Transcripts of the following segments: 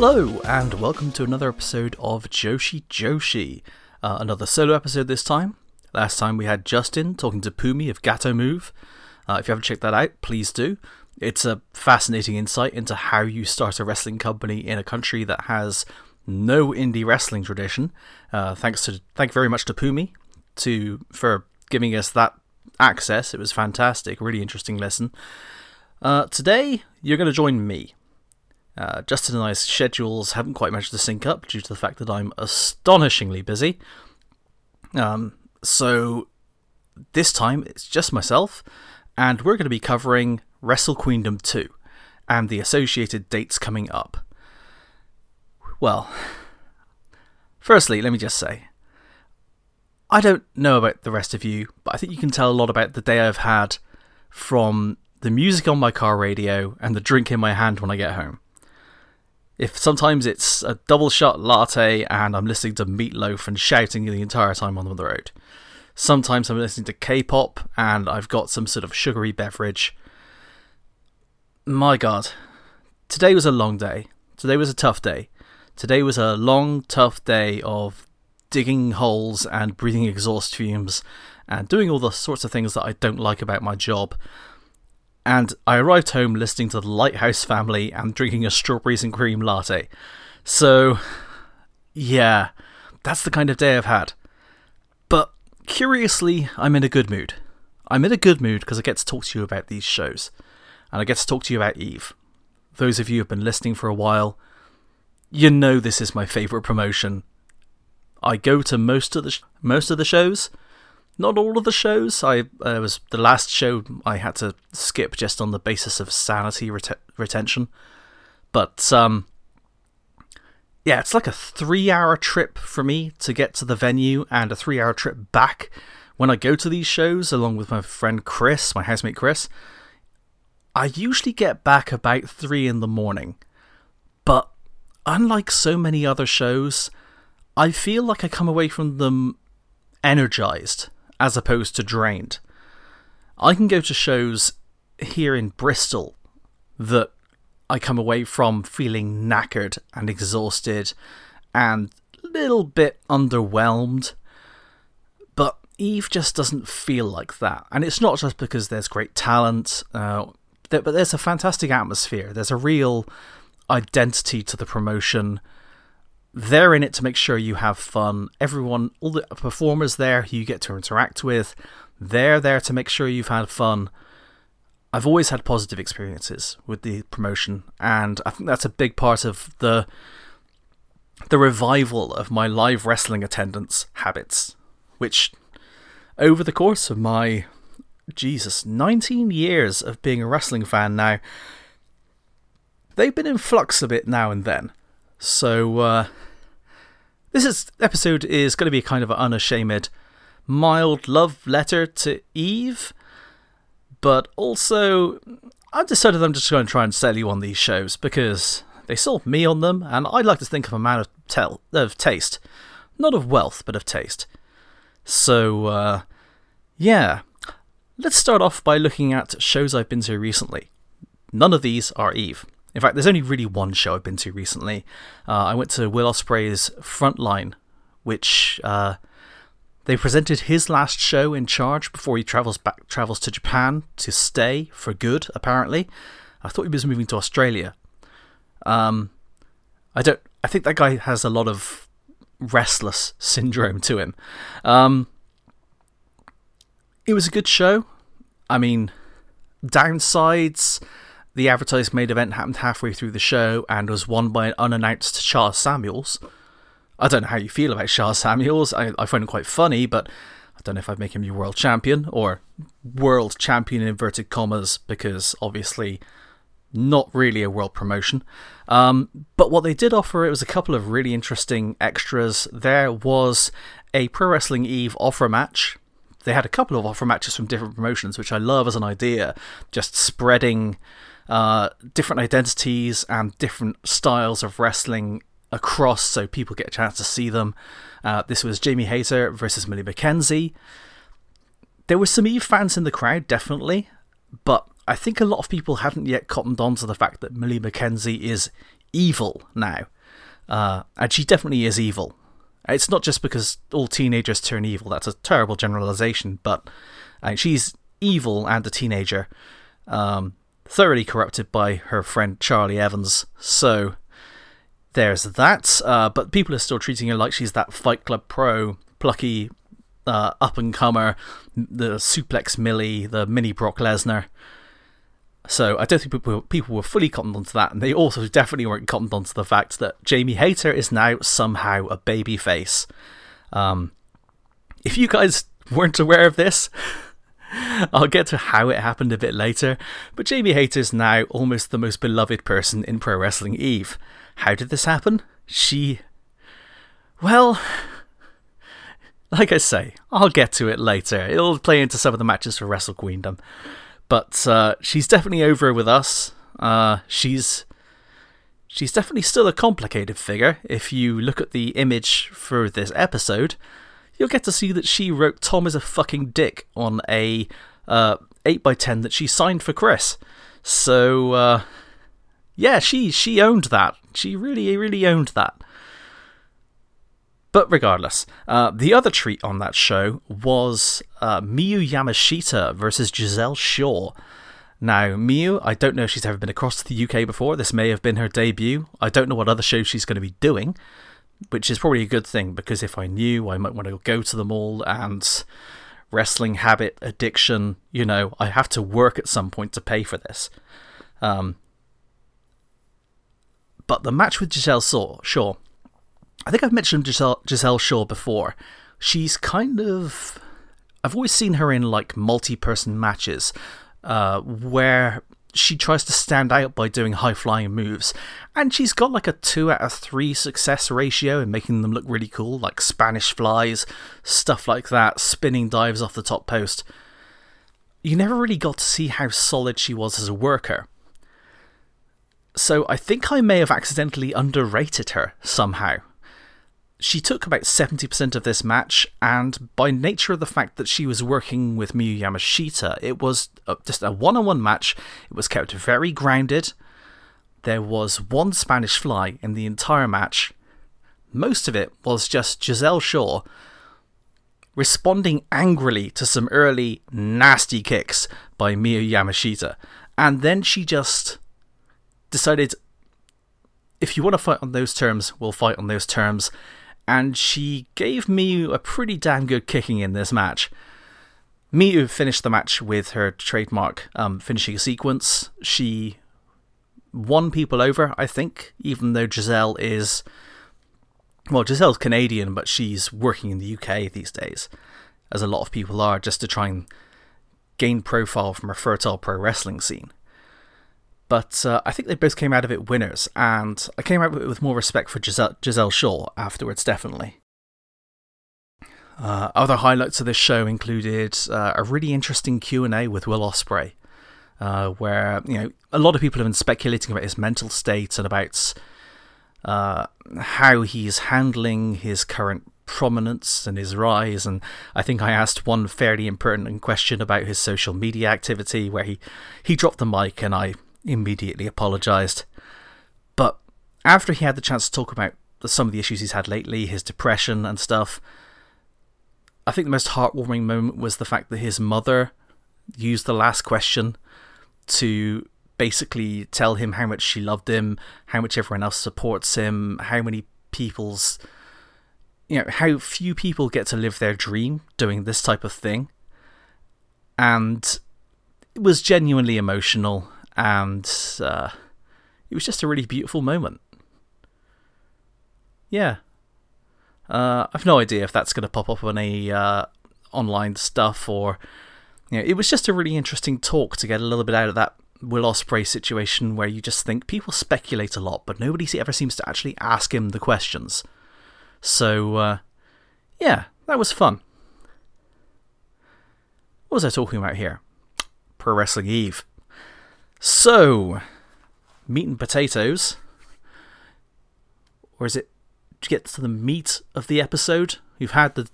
Hello, and welcome to another episode of Joshi Joshi. Uh, another solo episode this time. Last time we had Justin talking to Pumi of Gatoh Move. Uh, if you haven't checked that out, please do. It's a fascinating insight into how you start a wrestling company in a country that has no indie wrestling tradition. Uh, thanks to thank very much to Pumi to for giving us that access. It was fantastic, really interesting lesson. Uh, today you're going to join me. Uh, Justin and I's schedules haven't quite managed to sync up due to the fact that I'm astonishingly busy. Um, so this time it's just myself, and we're going to be covering Wrestle Queendom 2 and the associated dates coming up. Well, firstly, let me just say I don't know about the rest of you, but I think you can tell a lot about the day I've had from the music on my car radio and the drink in my hand when I get home. If sometimes it's a double shot latte and I'm listening to Meatloaf and shouting the entire time on the road. Sometimes I'm listening to K-pop and I've got some sort of sugary beverage. My god. Today was a long day. Today was a tough day. Today was a long, tough day of digging holes and breathing exhaust fumes and doing all the sorts of things that I don't like about my job and I arrived home listening to the Lighthouse Family and drinking a strawberries and cream latte. So, yeah, that's the kind of day I've had. But curiously, I'm in a good mood. I'm in a good mood because I get to talk to you about these shows, and I get to talk to you about Eve. Those of you who have been listening for a while, you know this is my favourite promotion. I go to most of the sh- most of the shows not all of the shows. I uh, was the last show I had to skip just on the basis of sanity ret- retention. But um, yeah, it's like a three-hour trip for me to get to the venue, and a three-hour trip back when I go to these shows, along with my friend Chris, my housemate Chris. I usually get back about three in the morning, but unlike so many other shows, I feel like I come away from them energized as opposed to drained. I can go to shows here in Bristol that I come away from feeling knackered and exhausted and a little bit underwhelmed. But Eve just doesn't feel like that. And it's not just because there's great talent, uh, but there's a fantastic atmosphere. There's a real identity to the promotion they're in it to make sure you have fun. Everyone, all the performers there who you get to interact with, they're there to make sure you've had fun. I've always had positive experiences with the promotion, and I think that's a big part of the the revival of my live wrestling attendance habits, which over the course of my Jesus, 19 years of being a wrestling fan now, they've been in flux a bit now and then. So, uh, this is, episode is going to be kind of an unashamed, mild love letter to Eve, but also I decided I'm just going to try and sell you on these shows because they sold me on them, and I'd like to think of a man of, tel- of taste. Not of wealth, but of taste. So, uh, yeah. Let's start off by looking at shows I've been to recently. None of these are Eve. In fact, there's only really one show I've been to recently. Uh, I went to Will Ospreay's Frontline, which uh, they presented his last show in charge before he travels back travels to Japan to stay for good. Apparently, I thought he was moving to Australia. Um, I don't. I think that guy has a lot of restless syndrome to him. Um, it was a good show. I mean, downsides the advertised main event happened halfway through the show and was won by an unannounced Sha Samuels. I don't know how you feel about Sha Samuels. I, I find him quite funny, but I don't know if I'd make him your world champion or world champion in inverted commas because obviously not really a world promotion. Um, but what they did offer it was a couple of really interesting extras. There was a Pro Wrestling Eve offer match. They had a couple of offer matches from different promotions, which I love as an idea, just spreading uh, different identities and different styles of wrestling across so people get a chance to see them. Uh, this was Jamie Hayter versus Millie McKenzie. There were some Eve fans in the crowd, definitely, but I think a lot of people hadn't yet cottoned on to the fact that Millie McKenzie is evil now. Uh, and she definitely is evil. It's not just because all teenagers turn evil, that's a terrible generalization, but uh, she's evil and a teenager, um, thoroughly corrupted by her friend Charlie Evans. So there's that. Uh, but people are still treating her like she's that Fight Club pro, plucky uh, up and comer, the suplex Millie, the mini Brock Lesnar. So I don't think people people were fully cottoned onto that, and they also definitely weren't cottoned onto the fact that Jamie Hayter is now somehow a babyface. Um, if you guys weren't aware of this, I'll get to how it happened a bit later. But Jamie Hayter is now almost the most beloved person in Pro Wrestling Eve. How did this happen? She, well, like I say, I'll get to it later. It'll play into some of the matches for Wrestle Queendom. But uh, she's definitely over with us. Uh, she's she's definitely still a complicated figure. If you look at the image for this episode, you'll get to see that she wrote Tom is a fucking dick on a uh, 8x10 that she signed for Chris. So, uh, yeah, she, she owned that. She really, really owned that. But regardless, uh, the other treat on that show was uh, Miyu Yamashita versus Giselle Shaw. Now, Miyu, I don't know if she's ever been across to the UK before. This may have been her debut. I don't know what other shows she's going to be doing, which is probably a good thing because if I knew, I might want to go to them all and wrestling habit, addiction, you know, I have to work at some point to pay for this. Um, but the match with Giselle Shaw sure I think I've mentioned Giselle, Giselle Shaw before. She's kind of. I've always seen her in like multi person matches uh, where she tries to stand out by doing high flying moves. And she's got like a 2 out of 3 success ratio in making them look really cool, like Spanish flies, stuff like that, spinning dives off the top post. You never really got to see how solid she was as a worker. So I think I may have accidentally underrated her somehow she took about 70% of this match, and by nature of the fact that she was working with Miyu Yamashita, it was uh, just a one on one match. It was kept very grounded. There was one Spanish fly in the entire match. Most of it was just Giselle Shaw responding angrily to some early nasty kicks by Miyu Yamashita. And then she just decided if you want to fight on those terms, we'll fight on those terms and she gave Miyu a pretty damn good kicking in this match. Miyu finished the match with her trademark um, finishing sequence. She won people over, I think, even though Giselle is. Well, Giselle's Canadian, but she's working in the UK these days, as a lot of people are, just to try and gain profile from a fertile pro wrestling scene. But uh, I think they both came out of it winners, and I came out of it with more respect for Giselle, Giselle Shaw afterwards, definitely. Uh, other highlights of this show included uh, a really interesting Q and A with Will Ospreay, uh, where you know a lot of people have been speculating about his mental state and about uh, how he's handling his current prominence and his rise. And I think I asked one fairly impertinent question about his social media activity, where he he dropped the mic, and I immediately apologised. But after he had the chance to talk about some of the issues he's had lately, his depression and stuff, I think the most heartwarming moment was the fact that his mother used the last question to basically tell him how much she loved him, how much everyone else supports him, how many people's you know, how few people get to live their dream doing this type of thing. And it was genuinely emotional and uh, it was just a really beautiful moment. Yeah. Uh, I've no idea if that's going to pop up on any uh, online stuff or. You know, it was just a really interesting talk to get a little bit out of that Will Ospreay situation where you just think people speculate a lot, but nobody ever seems to actually ask him the questions. So, uh, yeah, that was fun. What was I talking about here? Pro Wrestling Eve. So, meat and potatoes. Or is it to get to the meat of the episode? You've had the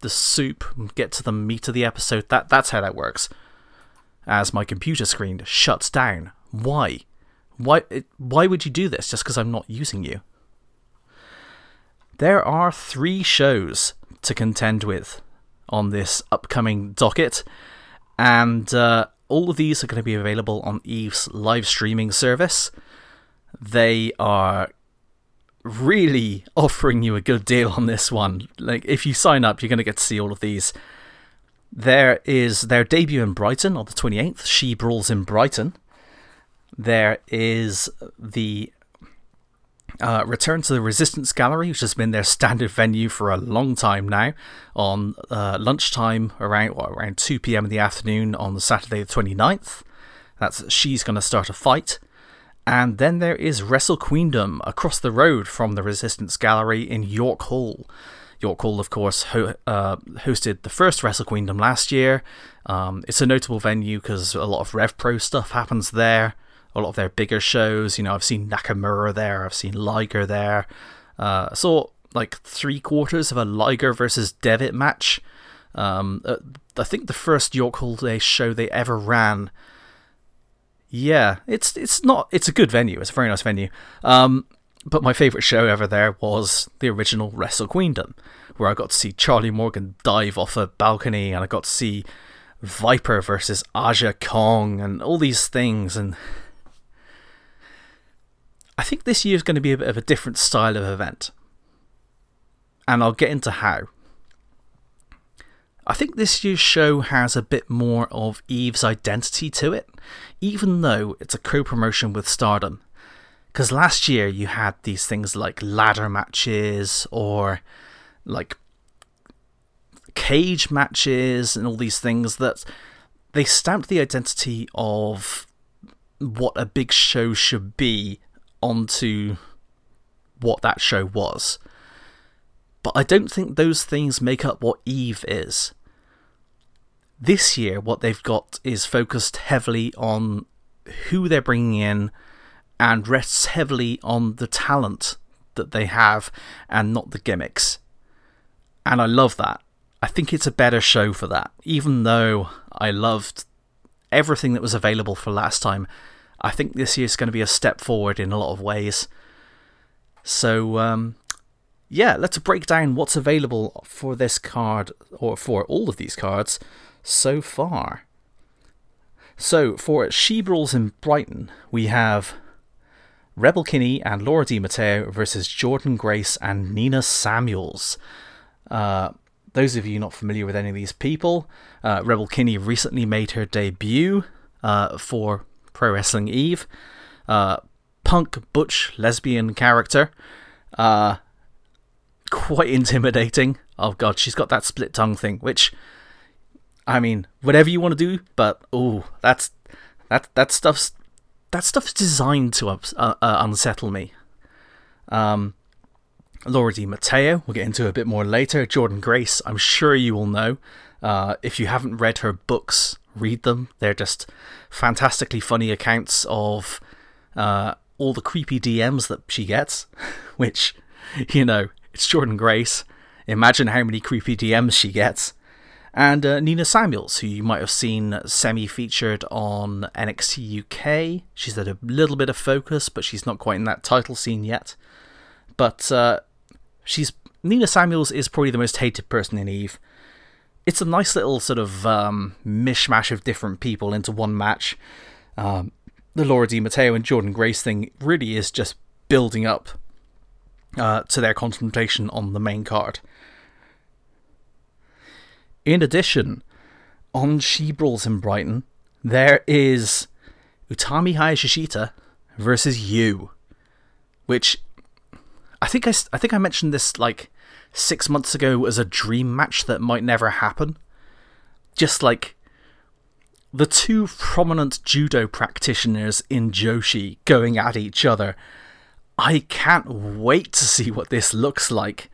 the soup, get to the meat of the episode. That that's how that works. As my computer screen shuts down. Why? Why why would you do this just because I'm not using you? There are three shows to contend with on this upcoming docket, and uh, all of these are going to be available on Eve's live streaming service. They are really offering you a good deal on this one. Like, if you sign up, you're going to get to see all of these. There is their debut in Brighton on the 28th, She Brawls in Brighton. There is the uh, return to the Resistance Gallery, which has been their standard venue for a long time now, on uh, lunchtime around around 2 p.m. in the afternoon on the Saturday the 29th. That's She's Gonna Start a Fight. And then there is Wrestle Queendom across the road from the Resistance Gallery in York Hall. York Hall, of course, ho- uh, hosted the first Wrestle Queendom last year. Um, it's a notable venue because a lot of RevPro stuff happens there a lot of their bigger shows. You know, I've seen Nakamura there, I've seen Liger there. Uh, saw like three quarters of a Liger versus Devitt match. Um, uh, I think the first York Hall Day show they ever ran. Yeah, it's it's not it's a good venue. It's a very nice venue. Um, but my favorite show ever there was the original Wrestle Queendom, where I got to see Charlie Morgan dive off a balcony, and I got to see Viper versus Aja Kong, and all these things, and I think this year is going to be a bit of a different style of event. And I'll get into how. I think this year's show has a bit more of Eve's identity to it, even though it's a co promotion with Stardom. Because last year you had these things like ladder matches or like cage matches and all these things that they stamped the identity of what a big show should be onto what that show was. But I don't think those things make up what Eve is. This year, what they've got is focused heavily on who they're bringing in and rests heavily on the talent that they have and not the gimmicks. And I love that. I think it's a better show for that. Even though I loved everything that was available for last time, I think this year is going to be a step forward in a lot of ways. So, um, yeah, let's break down what's available for this card, or for all of these cards, so far. So, for She Brawls in Brighton, we have Rebel Kinney and Laura Di Matteo versus Jordynne Grace and Nina Samuels. Uh, those of you not familiar with any of these people, uh, Rebel Kinney recently made her debut uh, for Pro Wrestling Eve. Uh, punk, butch, lesbian character. Uh, quite intimidating. Oh god, she's got that split tongue thing, which, I mean, whatever you want to do, but oh, that's that that stuff's that stuff's designed to uh, uh, unsettle me. Um, Laura Di Matteo, we'll get into a bit more later. Jordynne Grace, I'm sure you will know. Uh, if you haven't read her books, read them. They're just fantastically funny accounts of uh, all the creepy DMs that she gets, which, you know, it's Jordynne Grace. Imagine how many creepy DMs she gets. And uh, Nina Samuels, who you might have seen semi featured on NXT UK. She's had a little bit of focus, but she's not quite in that title scene yet. But uh, she's Nina Samuels is probably the most hated person in Eve it's a nice little sort of um, mishmash of different people into one match. Um, the Laura Di Matteo and Jordynne Grace thing really is just building up uh, to their confrontation on the main card. In addition, on She Brawls in Brighton, there is Utami Hayashishita versus Yu, which I think I, I think I mentioned this like six months ago as a dream match that might never happen. Just like the two prominent judo practitioners in Joshi going at each other. I can't wait to see what this looks like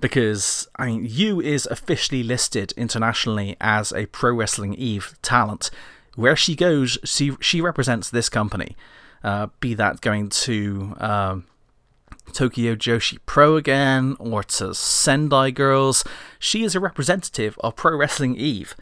because I mean, Yu is officially listed internationally as a Pro Wrestling Eve talent. Where she goes, she she represents this company. Uh, be that going to um, Tokyo Joshi Pro again, or to Sendai Girls. She is a representative of Pro Wrestling Eve.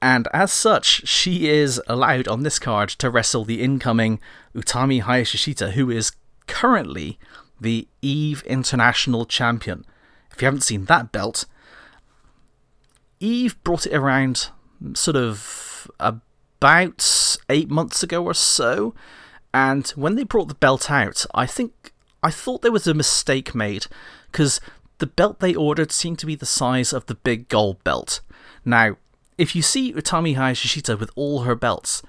And as such, she is allowed on this card to wrestle the incoming Utami Hayashishita, who is currently the Eve International Champion. If you haven't seen that belt, Eve brought it around sort of about eight months ago or so. And when they brought the belt out, I think I thought there was a mistake made because the belt they ordered seemed to be the size of the big gold belt. Now, if you see Utami Hayashishita with all her belts,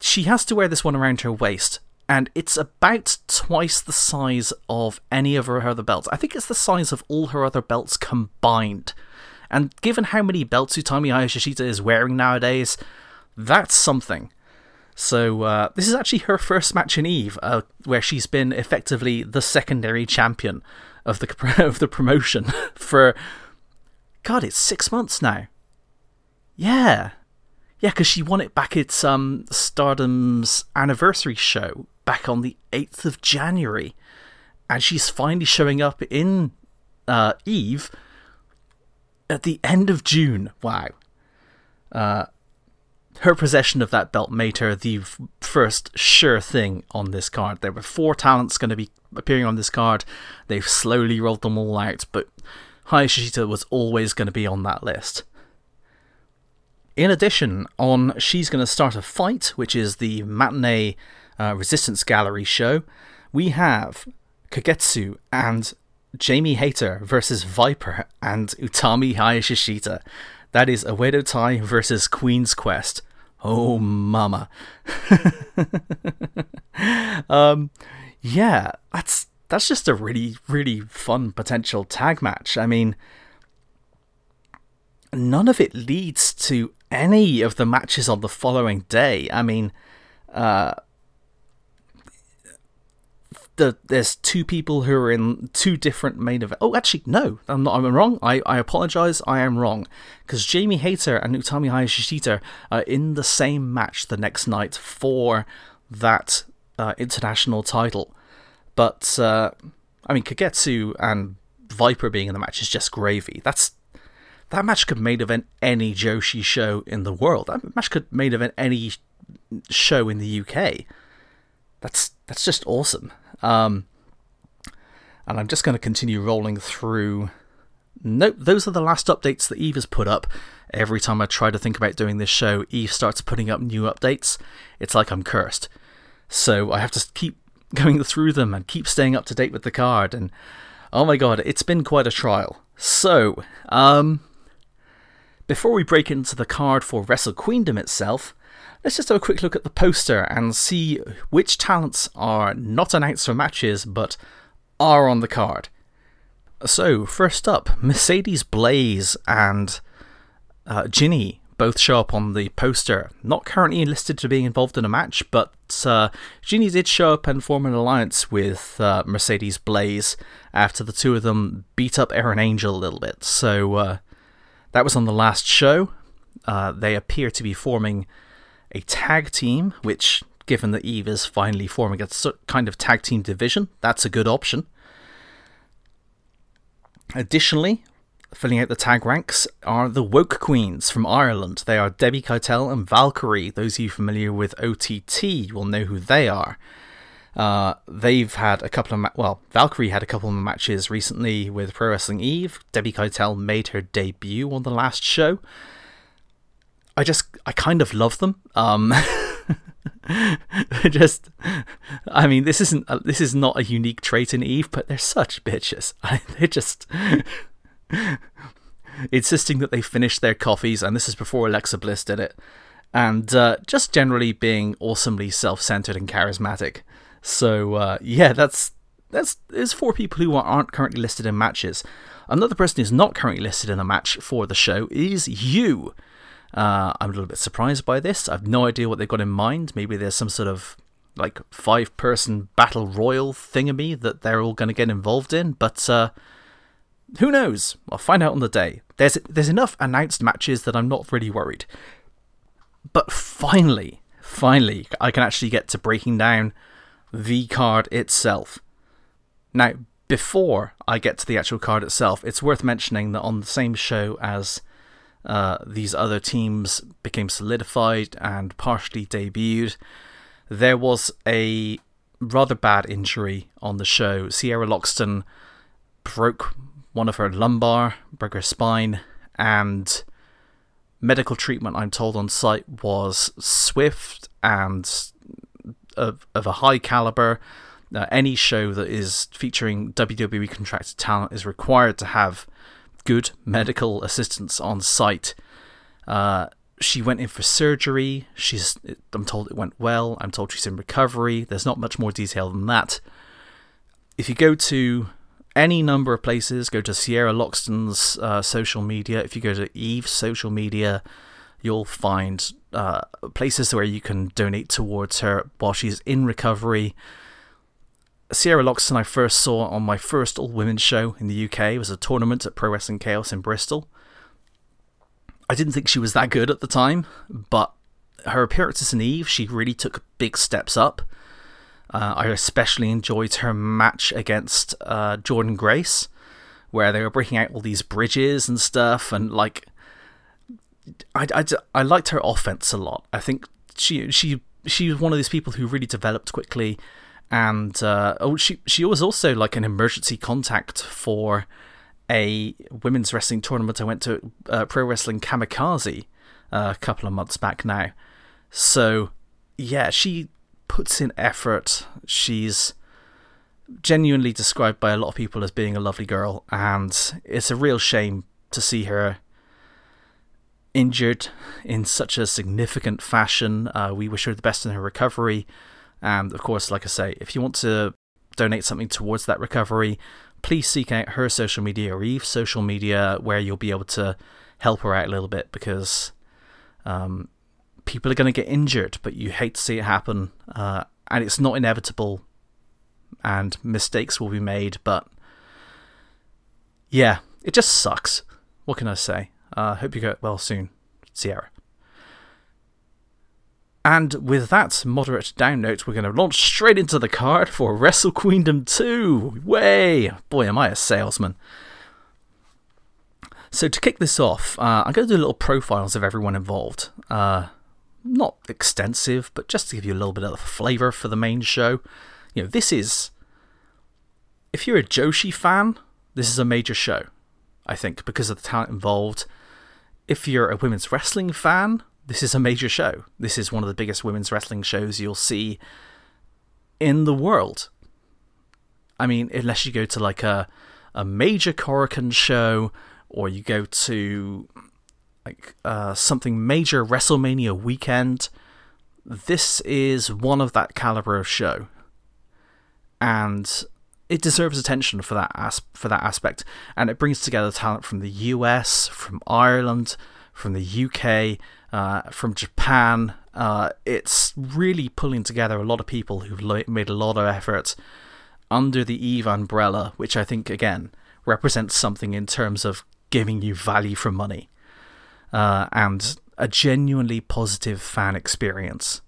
she has to wear this one around her waist, and it's about twice the size of any of her other belts. I think it's the size of all her other belts combined. And given how many belts Utami Hayashishita is wearing nowadays, that's something. So uh, this is actually her first match in Eve, uh, where she's been effectively the secondary champion of the of the promotion for God, it's six months now. Yeah. Yeah, because she won it back at um, Stardom's anniversary show back on the 8th of January. And she's finally showing up in uh, Eve at the end of June. Wow. Her possession of that belt made her the first sure thing on this card. There were four talents going to be appearing on this card. They've slowly rolled them all out, but Hayashishita was always going to be on that list. In addition, on She's Gonna Start a Fight, which is the matinee uh, Resistance Gallery show, we have Kagetsu and Jamie Hayter versus Viper and Utami Hayashishita. That is Oedo Tai versus Queen's Quest. Oh, mama. um, yeah, that's that's just a really, really fun potential tag match. I mean, none of it leads to any of the matches on the following day. I mean, uh, the, there's two people who are in two different main events. Oh, actually, no, I'm not. I'm wrong. I, I apologize. I am wrong because Jamie Hayter and Utami Hayashishita are in the same match the next night for that uh, international title. But uh, I mean, Kagetsu and Viper being in the match is just gravy. That's that match could main event any Joshi show in the world. That match could main event any show in the UK. That's that's just awesome. Um, and I'm just going to continue rolling through. Nope, those are the last updates that Eve has put up. Every time I try to think about doing this show, Eve starts putting up new updates. It's like I'm cursed. So I have to keep going through them and keep staying up to date with the card. And oh my god, it's been quite a trial. So, um, before we break into the card for Wrestle Queendom itself, let's just have a quick look at the poster and see which talents are not announced for matches but are on the card. So, first up, Mercedes Blaze and uh, Jinny both show up on the poster. Not currently enlisted to being involved in a match, but uh, Jinny did show up and form an alliance with uh, Mercedes Blaze after the two of them beat up Erin Angel a little bit. So, uh, that was on the last show. Uh, they appear to be forming a tag team, which, given that Eve is finally forming a kind of tag team division, that's a good option. Additionally, filling out the tag ranks are the Woke Queens from Ireland. They are Debbie Keitel and Valkyrie. Those of you familiar with OTT will know who they are. Uh, they've had a couple of ma- well, Valkyrie had a couple of matches recently with Pro Wrestling Eve. Debbie Keitel made her debut on the last show. I just I kind of love them. Um, just I mean this isn't a, this is not a unique trait in Eve, but they're such bitches. I, they're just insisting that they finish their coffees, and this is before Alexa Bliss did it, and uh, just generally being awesomely self-centered and charismatic. So uh, yeah, that's that's there's four people who aren't currently listed in matches. Another person who's not currently listed in a match for the show is Yu. Uh, I'm a little bit surprised by this. I've no idea what they've got in mind. Maybe there's some sort of like five person battle royal thingamy that they're all going to get involved in, but uh, who knows? I'll find out on the day. There's there's enough announced matches that I'm not really worried. But finally, finally, I can actually get to breaking down the card itself. Now, before I get to the actual card itself, it's worth mentioning that on the same show as uh, these other teams became solidified and partially debuted, there was a rather bad injury on the show. Sierra Loxton broke one of her lumbar, broke her spine, and medical treatment, I'm told on site, was swift and of, of a high caliber. Uh, any show that is featuring WWE contracted talent is required to have good medical assistance on site. Uh, she went in for surgery. She's, I'm told it went well. I'm told she's in recovery. There's not much more detail than that. If you go to any number of places, go to Sierra Loxton's uh, social media. If you go to Eve's social media, you'll find uh, places where you can donate towards her while she's in recovery. Sierra Loxton I first saw on my first all women's show in the UK. It was a tournament at Pro Wrestling Chaos in Bristol. I didn't think she was that good at the time, but her appearances in Eve, she really took big steps up. Uh, I especially enjoyed her match against uh, Jordynne Grace, where they were breaking out all these bridges and stuff, and like, I, I, I liked her offense a lot. I think she she she was one of these people who really developed quickly, and uh, oh, she she was also like an emergency contact for a women's wrestling tournament I went to, uh, Pro Wrestling Kamikaze, uh, a couple of months back now. So yeah, she puts in effort. She's genuinely described by a lot of people as being a lovely girl, and it's a real shame to see her injured in such a significant fashion. Uh, we wish her the best in her recovery. And of course, like I say, if you want to donate something towards that recovery, please seek out her social media or Eve's social media where you'll be able to help her out a little bit because um, people are going to get injured, but you hate to see it happen, uh, and it's not inevitable, and mistakes will be made, but yeah, it just sucks. What can I say? Uh, hope you get well soon, Sierra. And with that moderate down note, we're going to launch straight into the card for Wrestle Queendom 2. Way! Boy, am I a salesman. So, to kick this off, uh, I'm going to do little profiles of everyone involved. Uh, not extensive, but just to give you a little bit of flavour for the main show. You know, this is. If you're a Joshi fan, this is a major show, I think, because of the talent involved. If you're a women's wrestling fan, this is a major show. This is one of the biggest women's wrestling shows you'll see in the world. I mean, unless you go to like a a major Korakuen show or you go to like uh, something major WrestleMania weekend. This is one of that caliber of show, and it deserves attention for that as- for that aspect. And it brings together talent from the US, from Ireland, from the UK, uh, from Japan. Uh, it's really pulling together a lot of people who've lo- made a lot of effort under the Eve umbrella, which I think again represents something in terms of giving you value for money uh, and a genuinely positive fan experience.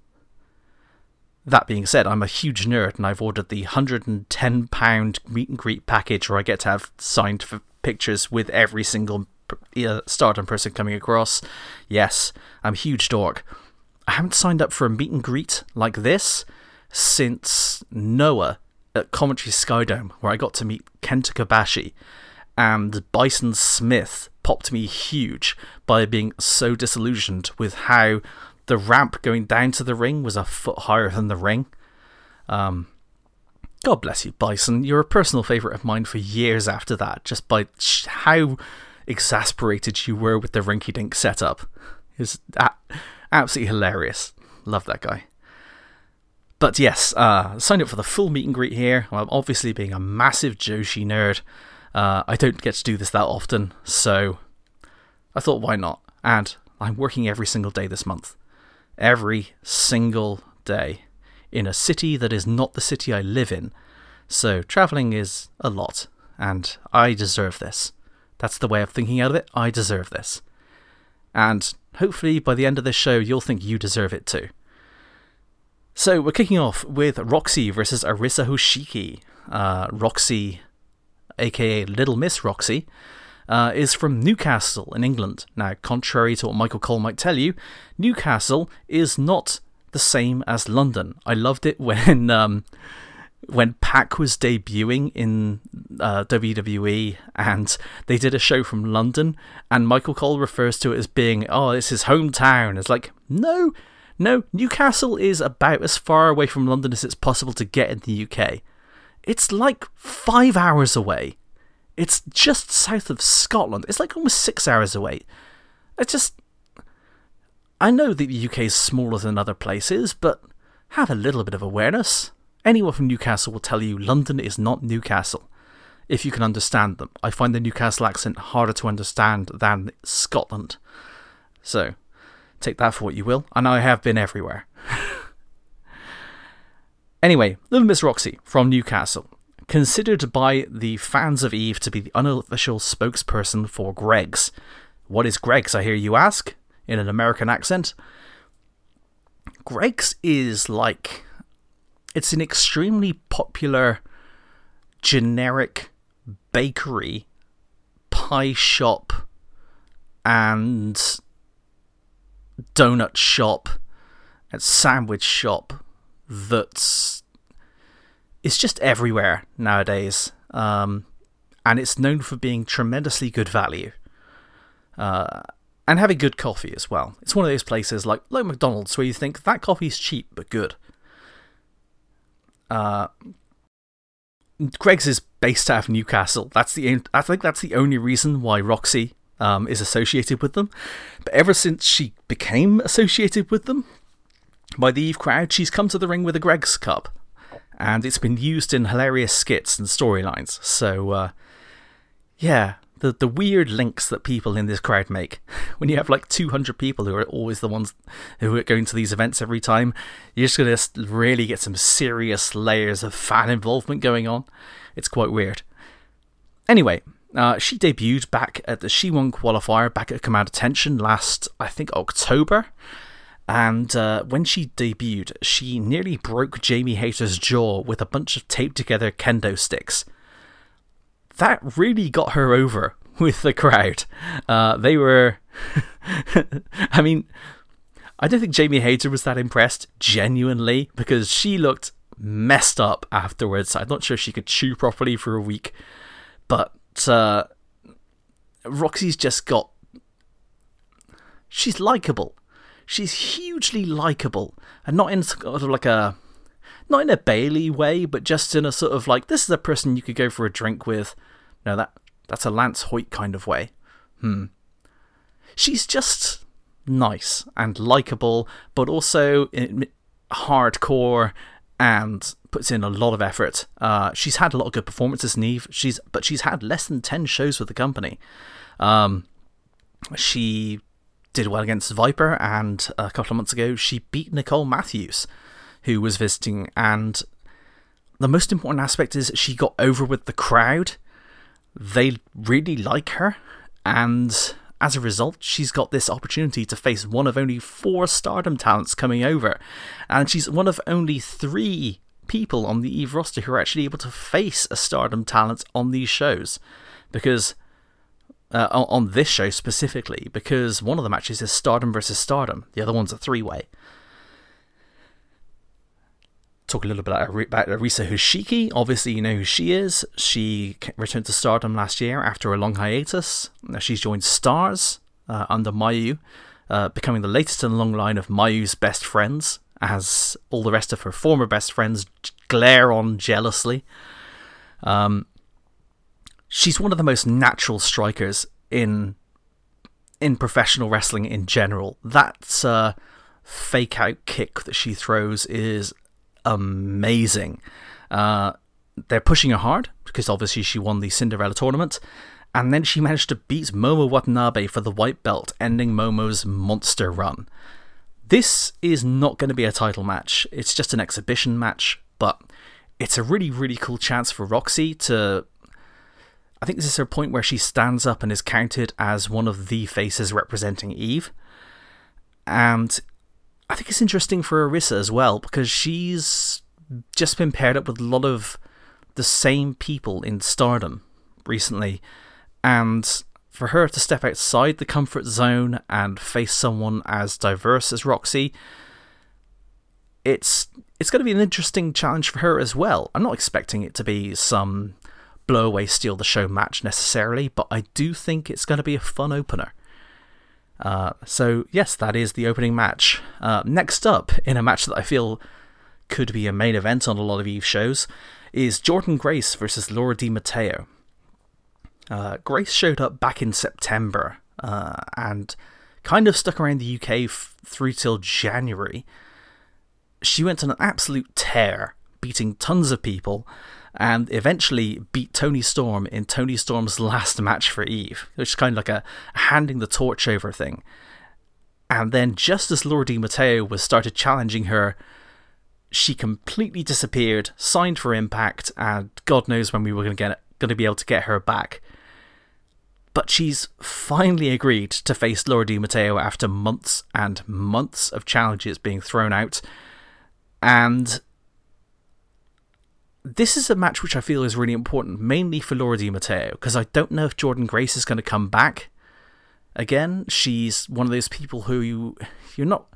That being said, I'm a huge nerd and I've ordered the £110 meet and greet package where I get to have signed pictures with every single uh, stardom person coming across. Yes, I'm huge dork. I haven't signed up for a meet and greet like this since Noah at Coventry Skydome, where I got to meet Kenta Kobashi and Bison Smith popped me huge by being so disillusioned with how the ramp going down to the ring was a foot higher than the ring. Um, God bless you, Bison. You're a personal favourite of mine for years after that, just by how exasperated you were with the rinky dink setup. Was absolutely hilarious. Love that guy. But yes, uh, signed up for the full meet and greet here. I'm obviously, being a massive Joshi nerd, uh, I don't get to do this that often, so I thought, why not? And I'm working every single day this month. Every single day. In a city that is not the city I live in. So traveling is a lot, and I deserve this. That's the way of thinking out of it. I deserve this. And hopefully by the end of this show, you'll think you deserve it too. So we're kicking off with Roxy versus Arisa Hoshiki. Uh, Roxy aka Little Miss Roxy, uh, is from Newcastle in England. Now, contrary to what Michael Cole might tell you, Newcastle is not the same as London. I loved it when um, when Pac was debuting in uh, WWE and they did a show from London, and Michael Cole refers to it as being, oh, it's his hometown. It's like, no, no, Newcastle is about as far away from London as it's possible to get in the UK. It's like five hours away. It's just south of Scotland. It's like almost six hours away. It's just. I know that the UK is smaller than other places, but have a little bit of awareness. Anyone from Newcastle will tell you London is not Newcastle, if you can understand them. I find the Newcastle accent harder to understand than Scotland. So, take that for what you will, and I have been everywhere. anyway, Little Miss Roxy from Newcastle. Considered by the fans of Eve to be the unofficial spokesperson for Greggs. What is Greggs, I hear you ask, in an American accent? Greggs is like it's an extremely popular generic bakery, pie shop, and donut shop and sandwich shop that's it's just everywhere nowadays. Um, and it's known for being tremendously good value. Uh, and having good coffee as well. It's one of those places like like McDonald's where you think that coffee's cheap but good. Uh, Greggs is based out of Newcastle. That's the I think that's the only reason why Roxy um, is associated with them. But ever since she became associated with them by the Eve crowd, she's come to the ring with a Greggs cup, and it's been used in hilarious skits and storylines. So, uh, yeah, the the weird links that people in this crowd make. When you have like 200 people who are always the ones who are going to these events every time, you're just going to really get some serious layers of fan involvement going on. It's quite weird. Anyway, uh, she debuted back at the She Won qualifier back at Command Attention last, I think, October. And uh, when she debuted, she nearly broke Jamie Hayter's jaw with a bunch of taped together kendo sticks that really got her over with the crowd. Uh, they were. I mean, I don't think Jamie Hayter was that impressed, genuinely, because she looked messed up afterwards. I'm not sure she could chew properly for a week. But uh, Roxy's just got. She's likable. She's hugely likable. And not in sort of like a not in a Bayley way, but just in a sort of like this is a person you could go for a drink with. No, that that's a Lance Hoyt kind of way. Hmm. She's just nice and likable, but also hardcore and puts in a lot of effort. Uh, she's had a lot of good performances, Neve. She's but she's had less than ten shows with the company. Um, she did well against Viper, and a couple of months ago she beat Nicole Matthews, who was visiting. And the most important aspect is she got over with the crowd. They really like her, and as a result, she's got this opportunity to face one of only four stardom talents coming over. And she's one of only three people on the Eve roster who are actually able to face a stardom talent on these shows. Because uh, on this show specifically, because one of the matches is Stardom versus Stardom, the other one's a three way talk a little bit about Arisa Hoshiki. Obviously, you know who she is. She returned to stardom last year after a long hiatus. She's joined Stars uh, under Mayu, uh, becoming the latest in a long line of Mayu's best friends, as all the rest of her former best friends glare on jealously. Um, she's one of the most natural strikers in in professional wrestling in general. That uh, fake out kick that she throws is amazing. Uh, they're pushing her hard because obviously she won the Cinderella tournament. And then she managed to beat Momo Watanabe for the white belt, ending Momo's monster run. This is not going to be a title match, it's just an exhibition match, but it's a really, really cool chance for Roxy to. I think this is her point where she stands up and is counted as one of the faces representing Eve. And I think it's interesting for Arisa as well because she's just been paired up with a lot of the same people in stardom recently. And for her to step outside the comfort zone and face someone as diverse as Roxy, it's it's going to be an interesting challenge for her as well. I'm not expecting it to be some blow away steal the show match necessarily, but I do think it's going to be a fun opener. Uh, so yes, that is the opening match. Uh, next up, in a match that I feel could be a main event on a lot of Eve shows, is Jordynne Grace versus Laura Di Matteo. Uh, Grace showed up back in September uh, and kind of stuck around the UK f- through till January. She went on an absolute tear, beating tons of people, and eventually beat Toni Storm in Toni Storm's last match for Eve, which is kind of like a handing the torch over thing. And then, just as Laura Di Matteo was started challenging her, she completely disappeared, signed for Impact, and God knows when we were going to get going to be able to get her back. But she's finally agreed to face Laura Di Matteo after months and months of challenges being thrown out. And this is a match which I feel is really important, mainly for Laura Di Matteo, because I don't know if Jordynne Grace is going to come back again. She's one of those people who you, you're not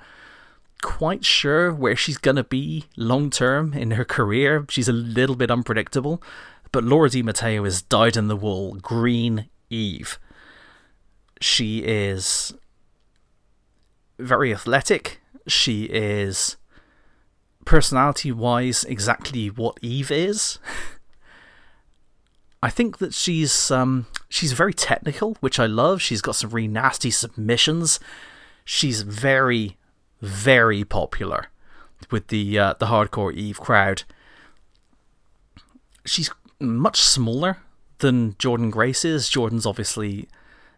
quite sure where she's going to be long term in her career. She's a little bit unpredictable. But Laura Di Matteo is dyed in the wool green Eve. She is very athletic. She is personality wise exactly what Eve is. I think that she's um, she's very technical, which I love. She's got some really nasty submissions. She's very, very popular with the uh, the hardcore Eve crowd. She's much smaller than Jordynne Grace is. Jordynne's obviously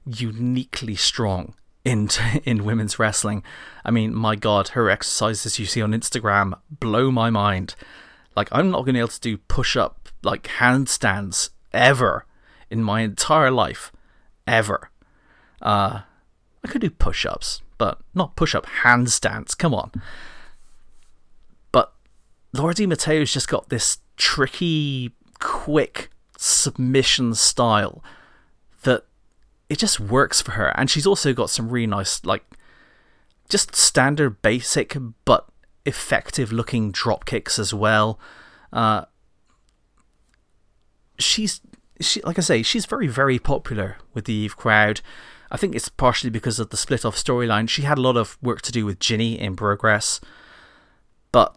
uniquely strong in in women's wrestling. I mean, my God, her exercises you see on Instagram blow my mind. Like, I'm not going to be able to do push up, like handstands ever in my entire life. Ever. Uh, I could do push ups, but not push up handstands. Come on. But Laura Di Matteo's just got this tricky, quick submission style it just works for her. And she's also got some really nice, like, just standard basic but effective looking drop kicks as well. Uh, she's she like I say, she's very very popular with the Eve crowd. I think it's partially because of the split off storyline. She had a lot of work to do with Jinny in progress, but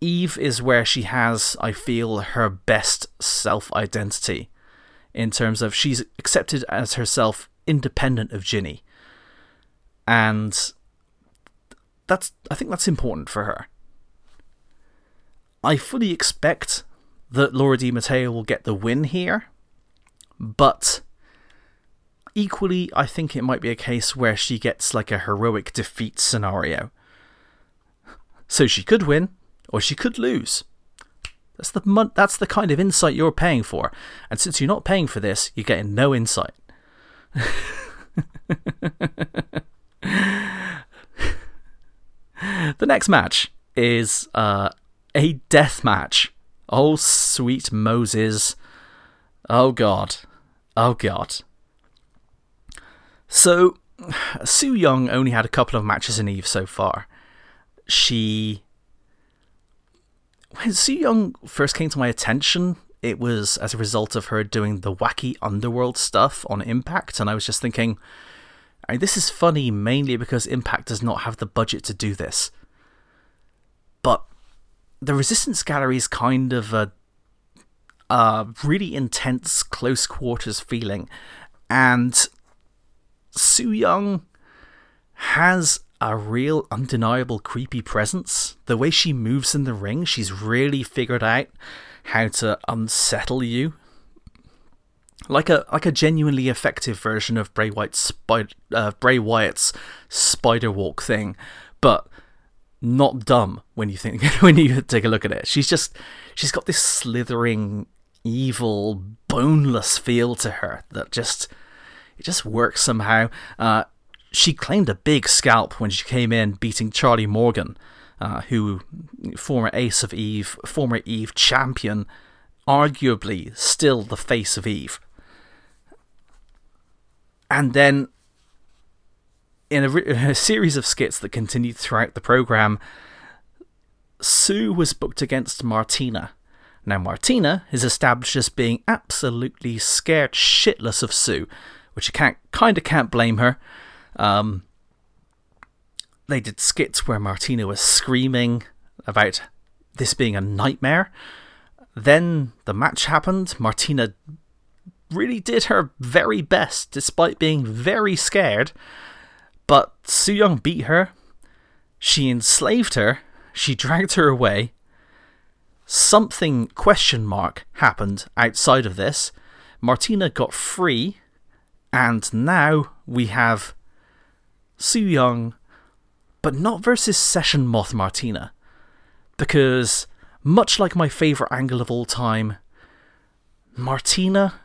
Eve is where she has, I feel, her best self identity in terms of she's accepted as herself independent of Jinny. And that's I think that's important for her. I fully expect that Laura Di Matteo will get the win here, but equally I think it might be a case where she gets like a heroic defeat scenario. So she could win, or she could lose. That's the mon- that's the kind of insight you're paying for. And since you're not paying for this, you're getting no insight. the next match is uh, a death match. Oh, sweet Moses. Oh, God. Oh, God. So, Su Yung only had a couple of matches in Eve so far. She when Su Yung first came to my attention, it was as a result of her doing the wacky underworld stuff on Impact, and I was just thinking, I mean, this is funny mainly because Impact does not have the budget to do this. But the Resistance Gallery is kind of a, a really intense close quarters feeling, and Su Yung has a real undeniable creepy presence. The way she moves in the ring, she's really figured out how to unsettle you. Like a like a genuinely effective version of Bray Wyatt's spider, uh, Bray Wyatt's spider walk thing, but not dumb when you think when you take a look at it. She's just she's got this slithering, evil, boneless feel to her that just it just works somehow. Uh, she claimed a big scalp when she came in, beating Charlie Morgan, uh, who former Ace of Eve, former Eve champion, arguably still the face of Eve. And then, in a, a series of skits that continued throughout the program, Su was booked against Martina. Now, Martina is established as being absolutely scared shitless of Su, which you can't kind of can't blame her. Um, they did skits where Martina was screaming about this being a nightmare. Then the match happened. Martina really did her very best despite being very scared. But Su Yung beat her. She enslaved her. She dragged her away. Something question mark happened outside of this. Martina got free, and now we have Su Yung, but not versus Session Moth Martina. Because, much like my favourite angle of all time, Martina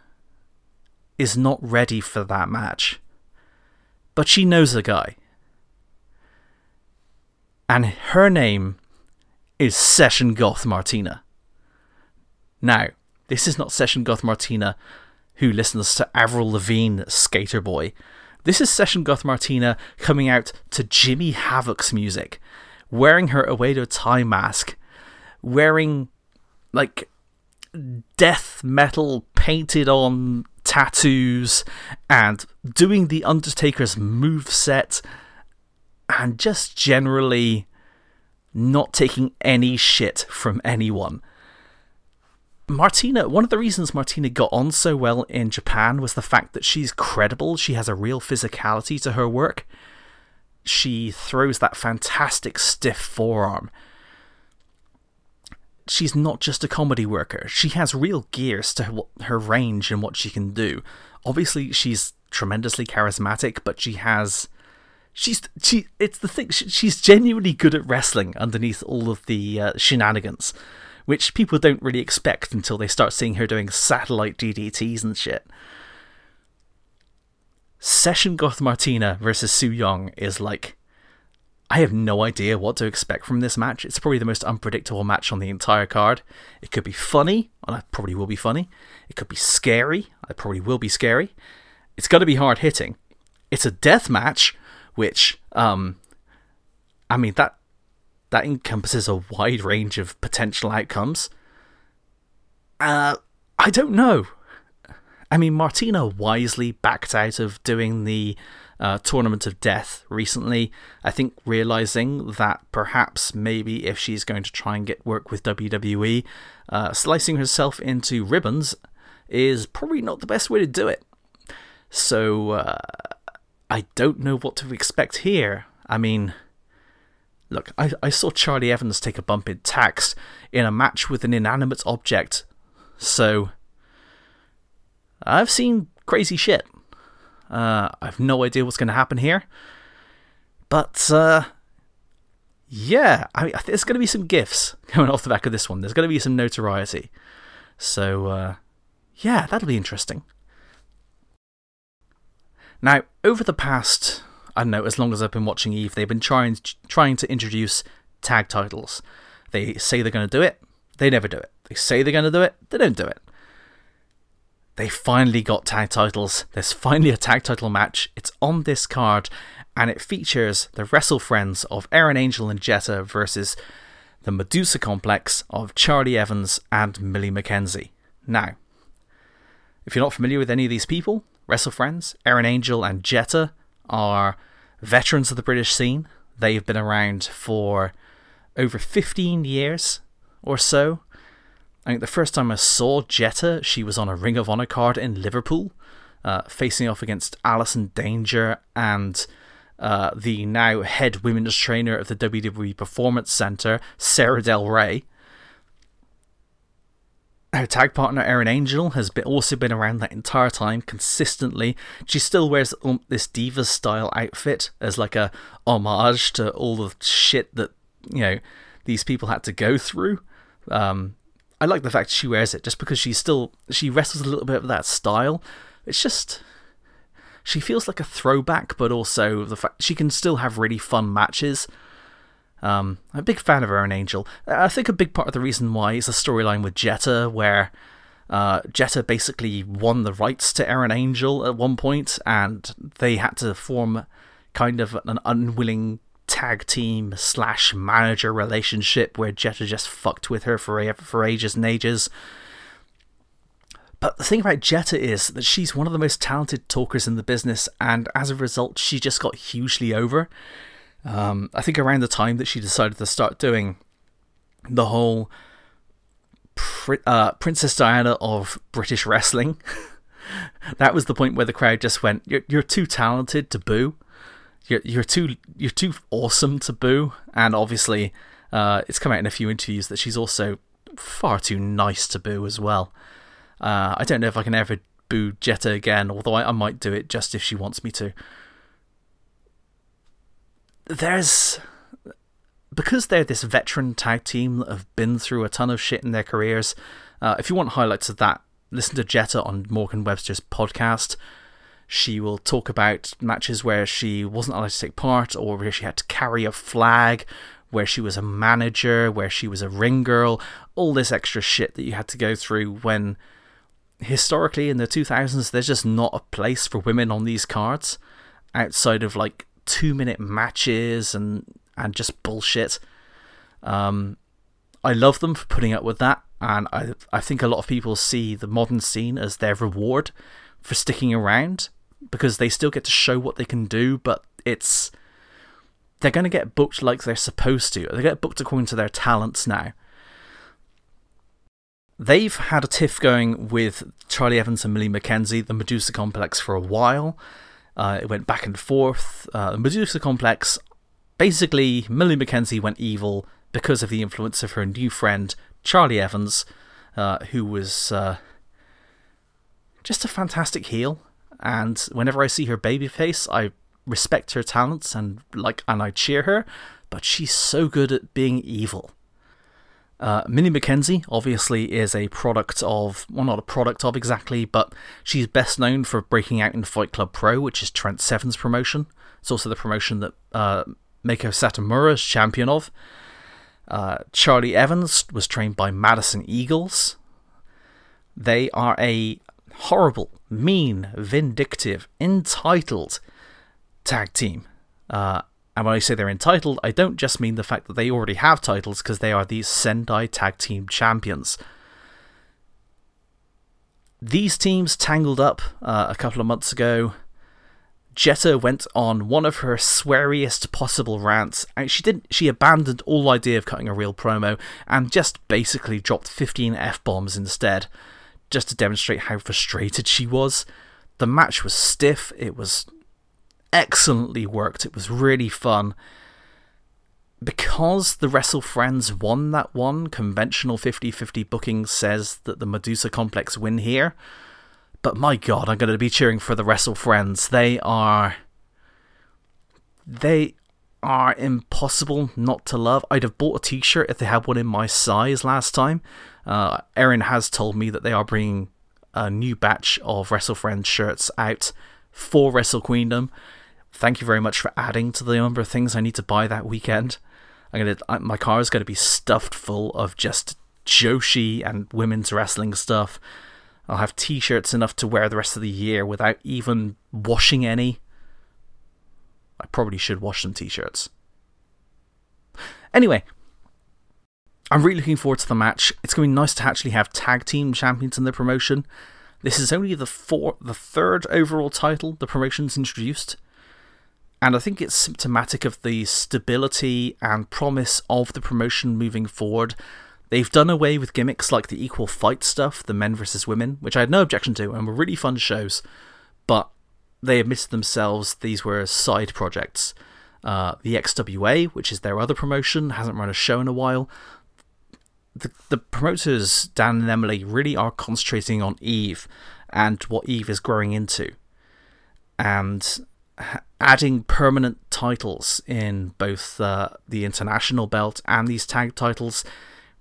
is not ready for that match. But she knows a guy. And her name is Session Goth Martina. Now, this is not Session Goth Martina who listens to Avril Lavigne Skater Boy. This is Session Goth Martina coming out to Jimmy Havoc's music, wearing her Oedo Tai mask, wearing like death metal painted on tattoos and doing the Undertaker's move set and just generally not taking any shit from anyone. Martina, one of the reasons Martina got on so well in Japan was the fact that she's credible. She has a real physicality to her work. She throws that fantastic stiff forearm she's not just a comedy worker. She has real gears to her range and what she can do. Obviously, she's tremendously charismatic, but she has she's she it's the thing she's genuinely good at wrestling underneath all of the uh, shenanigans which people don't really expect until they start seeing her doing satellite DDTs and shit. Session Goth Martina versus Su Yung is like I have no idea what to expect from this match. It's probably the most unpredictable match on the entire card. It could be funny, and it probably will be funny. It could be scary, it probably will be scary. It's going to be hard hitting. It's a death match, which, um, I mean that that encompasses a wide range of potential outcomes. Uh, I don't know. I mean, Martina wisely backed out of doing the uh, Tournament of Death recently. I think realizing that perhaps maybe if she's going to try and get work with WWE, uh, slicing herself into ribbons is probably not the best way to do it. So uh, I don't know what to expect here. I mean, look, I, I saw Charlie Evans take a bump in tacks in a match with an inanimate object. So I've seen crazy shit. Uh, I have no idea what's going to happen here. But, uh, yeah, I mean, there's going to be some gifts coming off the back of this one. There's going to be some notoriety. So, uh, yeah, that'll be interesting. Now, over the past, I don't know, as long as I've been watching Eve, they've been trying trying to introduce tag titles. They say they're going to do it, they never do it. They say they're going to do it, they don't do it they finally got tag titles. There's finally a tag title match. It's on this card, and it features the Wrestle Friends of Erin Angel and Jetta versus the Medusa Complex of Charlie Evans and Millie McKenzie. Now, if you're not familiar with any of these people, Wrestle Friends, Erin Angel, and Jetta are veterans of the British scene. They've been around for over 15 years or so. I think the first time I saw Jetta, she was on a Ring of Honor card in Liverpool, uh, facing off against Allison Danger and uh, the now head women's trainer of the WWE Performance Center, Sarah Del Rey. Her tag partner Erin Angel has been, also been around that entire time consistently. She still wears um, this diva style outfit as like a homage to all the shit that you know these people had to go through. Um, I like the fact she wears it just because she's still she wrestles a little bit of that style. It's just she feels like a throwback, but also the fact she can still have really fun matches. Um, I'm a big fan of Erin Angel. I think a big part of the reason why is the storyline with Jetta, where Uh, Jetta basically won the rights to Erin Angel at one point, and they had to form kind of an unwilling tag team slash manager relationship where Jetta just fucked with her for for ages and ages. But the thing about Jetta is that she's one of the most talented talkers in the business, and as a result, she just got hugely over. Um, I think around the time that she decided to start doing the whole uh, Princess Diana of British wrestling, that was the point where the crowd just went, "You're you're too talented to boo. You're you're too you're too awesome to boo." And obviously, uh, it's come out in a few interviews that she's also far too nice to boo as well. Uh, I don't know if I can ever boo Jetta again, although I, I might do it just if she wants me to. There's because they're this veteran tag team that have been through a ton of shit in their careers. Uh, if you want highlights of that, listen to Jetta on Morgan Webster's podcast. She will talk about matches where she wasn't allowed to take part, or where she had to carry a flag, where she was a manager, where she was a ring girl, all this extra shit that you had to go through when historically in the 2000s there's just not a place for women on these cards outside of like two minute matches and and just bullshit. Um, I love them for putting up with that, and I I think a lot of people see the modern scene as their reward for sticking around because they still get to show what they can do, but it's they're going to get booked like they're supposed to. They get booked according to their talents now. They've had a tiff going with Charlie Evans and Millie McKenzie, the Medusa Complex, for a while. Uh, it went back and forth. Uh, the Medusa Complex, basically, Millie McKenzie went evil because of the influence of her new friend, Charlie Evans, uh, who was uh, just a fantastic heel. And whenever I see her babyface, I respect her talents and like and I cheer her, but she's so good at being evil. Uh, Millie McKenzie obviously is a product of, well, not a product of exactly, but she's best known for breaking out in Fight Club Pro, which is Trent Seven's promotion. It's also the promotion that uh, Meiko Satomura is champion of. Uh, Charlie Evans was trained by Madison Eagles. They are a horrible, mean, vindictive, entitled tag team. Uh, and when I say they're entitled, I don't just mean the fact that they already have titles because they are these Sendai Tag Team Champions. These teams tangled up uh, a couple of months ago. Jetta went on one of her sweariest possible rants. And she didn't. She abandoned all idea of cutting a real promo and just basically dropped 15 f bombs instead, just to demonstrate how frustrated she was. The match was stiff. It was excellently worked. It was really fun. Because the Wrestle Friends won that one, conventional 50 50 booking says that the Medusa Complex win here. But my god, I'm going to be cheering for the Wrestle Friends. They are. They are impossible not to love. I'd have bought a t shirt if they had one in my size last time. Uh, Erin has told me that they are bringing a new batch of Wrestle Friends shirts out for Wrestle Queendom. Thank you very much for adding to the number of things I need to buy that weekend. I'm gonna, my car is to be stuffed full of just Joshi and women's wrestling stuff. I'll have t shirts enough to wear the rest of the year without even washing any. I probably should wash some t shirts. Anyway, I'm really looking forward to the match. It's going to be nice to actually have tag team champions in the promotion. This is only the four, the third overall title the promotion's introduced. And I think it's symptomatic of the stability and promise of the promotion moving forward. They've done away with gimmicks like the equal fight stuff, the men versus women, which I had no objection to and were really fun shows, but they admitted themselves these were side projects. Uh, the XWA, which is their other promotion, hasn't run a show in a while. The, the promoters, Dan and Emily, really are concentrating on Eve and what Eve is growing into. And adding permanent titles in both uh, the international belt and these tag titles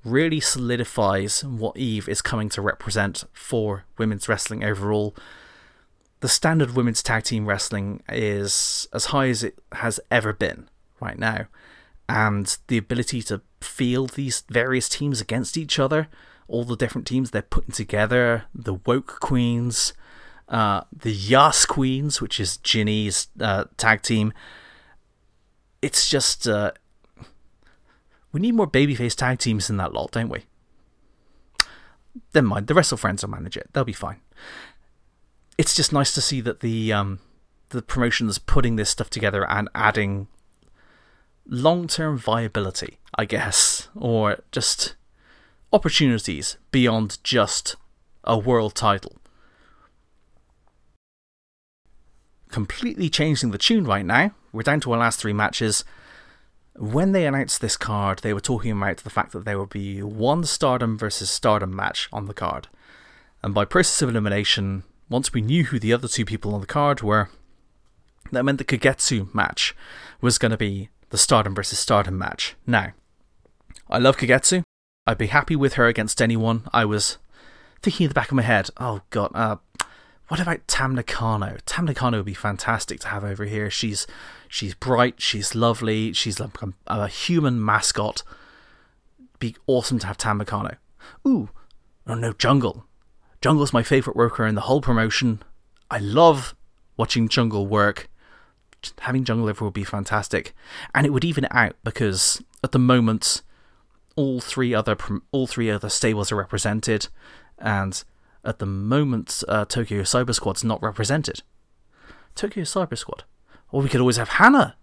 really solidifies what Eve is coming to represent for women's wrestling overall. The standard women's tag team wrestling is as high as it has ever been right now, and the ability to field these various teams against each other all the different teams they're putting together the Woke Queens, uh, the Yas Queens, which is Jinny's uh, tag team. It's just. Uh, we need more babyface tag teams in that lot, don't we? Never mind, the Wrestle Friends will manage it. They'll be fine. It's just nice to see that the um, the promotion's putting this stuff together and adding long term viability, I guess, or just opportunities beyond just a world title. Completely changing the tune right now. We're down to our last three matches. When they announced this card, they were talking about the fact that there would be one Stardom versus Stardom match on the card. And by process of elimination, once we knew who the other two people on the card were, that meant the Kagetsu match was going to be the Stardom versus Stardom match. Now, I love Kagetsu. I'd be happy with her against anyone. I was thinking in the back of my head, oh god, uh, what about Tam Nakano? Tam Nakano would be fantastic to have over here. She's she's bright, she's lovely, she's a, a human mascot. Be awesome to have Tam Nakano. Ooh, oh no, Jungle. Jungle's my favourite worker in the whole promotion. I love watching Jungle work. Just having Jungle over would be fantastic, and it would even out because at the moment all three other all three other stables are represented, and at the moment uh, Tokyo Cyber Squad's not represented. Tokyo Cyber Squad. Or we could always have Hana.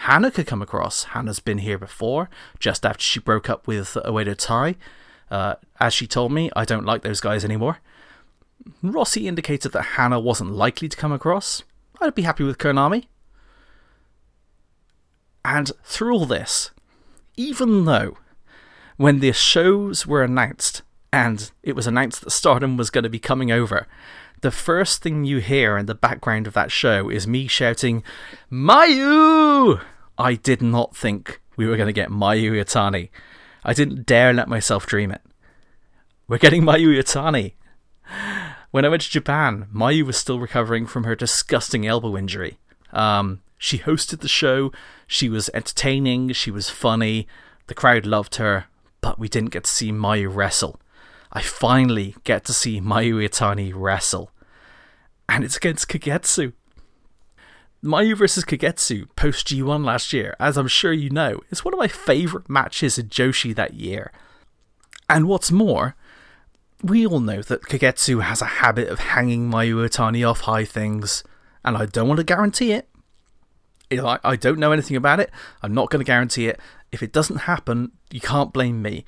Hana could come across. Hana's been here before, just after she broke up with Oedo Tai. Uh, as she told me, I don't like those guys anymore. Rossy indicated that Hana wasn't likely to come across. I'd be happy with Konami. And through all this, even though when the shows were announced and it was announced that Stardom was going to be coming over, the first thing you hear in the background of that show is me shouting, Mayu! I did not think we were going to get Mayu Iwatani. I didn't dare let myself dream it. We're getting Mayu Iwatani. When I went to Japan, Mayu was still recovering from her disgusting elbow injury. Um, she hosted the show, she was entertaining, she was funny, the crowd loved her, but we didn't get to see Mayu wrestle. I finally get to see Mayu Iwatani wrestle. And it's against Kagetsu. Mayu versus Kagetsu post G1 last year, as I'm sure you know, is one of my favourite matches in Joshi that year. And what's more, we all know that Kagetsu has a habit of hanging Mayu Iwatani off high things, and I don't want to guarantee it. I don't know anything about it. I'm not going to guarantee it. If it doesn't happen, you can't blame me.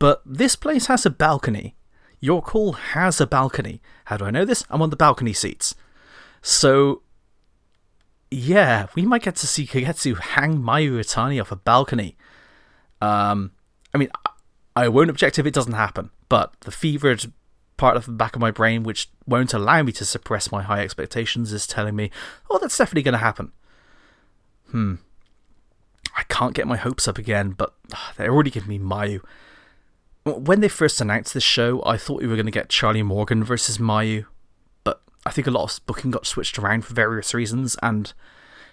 But this place has a balcony. York Hall has a balcony. How do I know this? I'm on the balcony seats. So, yeah, we might get to see Kagetsu hang Mayu Iwatani off a balcony. Um, I mean, I won't object if it doesn't happen, but the fevered part of the back of my brain, which won't allow me to suppress my high expectations, is telling me, oh, that's definitely going to happen. Hmm. I can't get my hopes up again, but uh, they're already giving me Mayu. When they first announced this show, I thought we were going to get Charlie Morgan versus Mayu, but I think a lot of booking got switched around for various reasons, and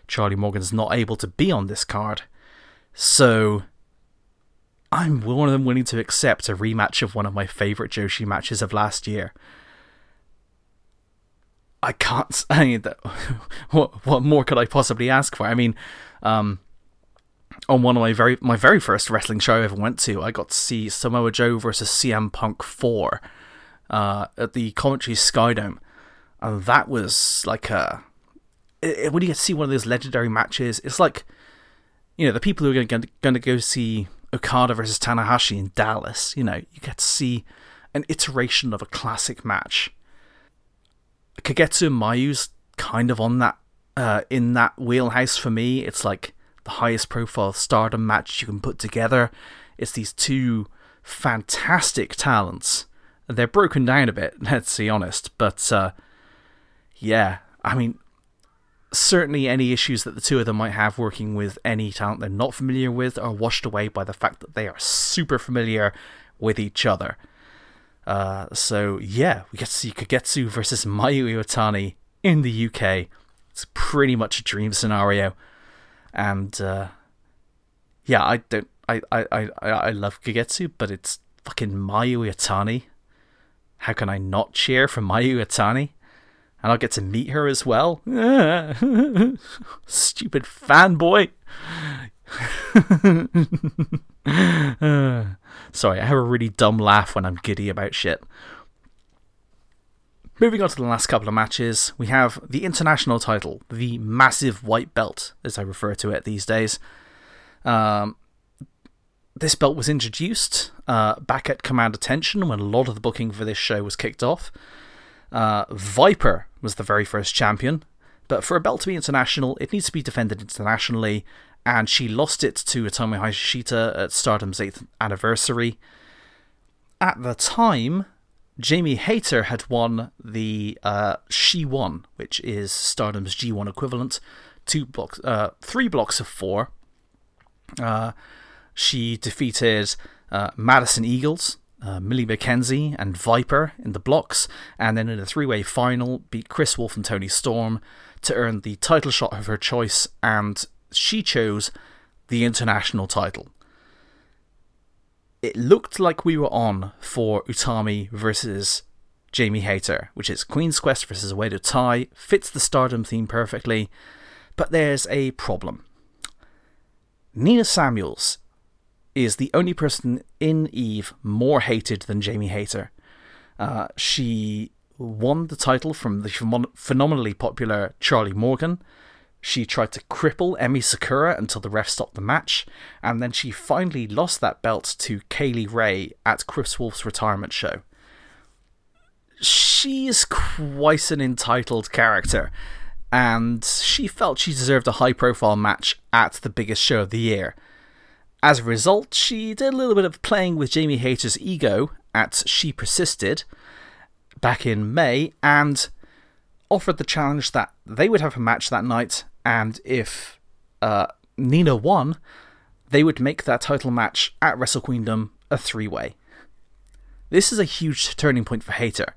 Charlie Morgan's not able to be on this card. So I'm more than willing to accept a rematch of one of my favourite Joshi matches of last year. I can't. I mean, what what more could I possibly ask for? I mean, um, on one of my very my very first wrestling show I ever went to, I got to see Samoa Joe versus CM Punk four uh, at the Coventry Skydome, and that was like a it, when you get to see one of those legendary matches, it's like you know the people who are going to, going to go see Okada versus Tanahashi in Dallas. You know, you get to see an iteration of a classic match. Kagetsu Mayu's kind of on that uh, in that wheelhouse for me. It's like the highest profile stardom match you can put together. It's these two fantastic talents. They're broken down a bit, let's be honest, but uh, yeah, I mean, certainly any issues that the two of them might have working with any talent they're not familiar with are washed away by the fact that they are super familiar with each other. Uh, so yeah, we get to see Kagetsu versus Mayu Iwatani in the UK. It's pretty much a dream scenario and uh, yeah, I don't. I, I, I, I love Kagetsu, but it's fucking Mayu Iwatani. How can I not cheer for Mayu Iwatani? And I'll get to meet her as well. Stupid fanboy. sorry, I have a really dumb laugh when I'm giddy about shit. Moving on to the last couple of matches, we have the international title, the massive white belt, as I refer to it these days. Um, this belt was introduced uh, back at Command Attention when a lot of the booking for this show was kicked off. Uh, Viper was the very first champion, but for a belt to be international, it needs to be defended internationally, and she lost it to Utami Hayashishita at Stardom's 8th anniversary. At the time, Jamie Hayter had won the uh, SHE-1, which is Stardom's G1 equivalent, two blocks, uh, three blocks of four. Uh, she defeated uh, Madison Eagles, uh, Millie McKenzie, and Viper in the blocks, and then in a three way final, beat Kris Wolf and Toni Storm to earn the title shot of her choice, and she chose the international title. It looked like we were on for Utami versus Jamie Hayter, which is Queen's Quest versus Oedo Tai fits the stardom theme perfectly, but there's a problem. Nina Samuels is the only person in Eve more hated than Jamie Hayter. Uh, she won the title from the phenomenally popular Charlie Morgan. She tried to cripple Emi Sakura until the ref stopped the match, and then she finally lost that belt to Kay Lee Ray at Kris Wolf's retirement show. She is quite an entitled character, and she felt she deserved a high profile match at the biggest show of the year. As a result, she did a little bit of playing with Jamie Hayter's ego at She Persisted back in May and offered the challenge that they would have a match that night, and if uh, Nina won, they would make that title match at Wrestle Queendom a three way. This is a huge turning point for Hayter.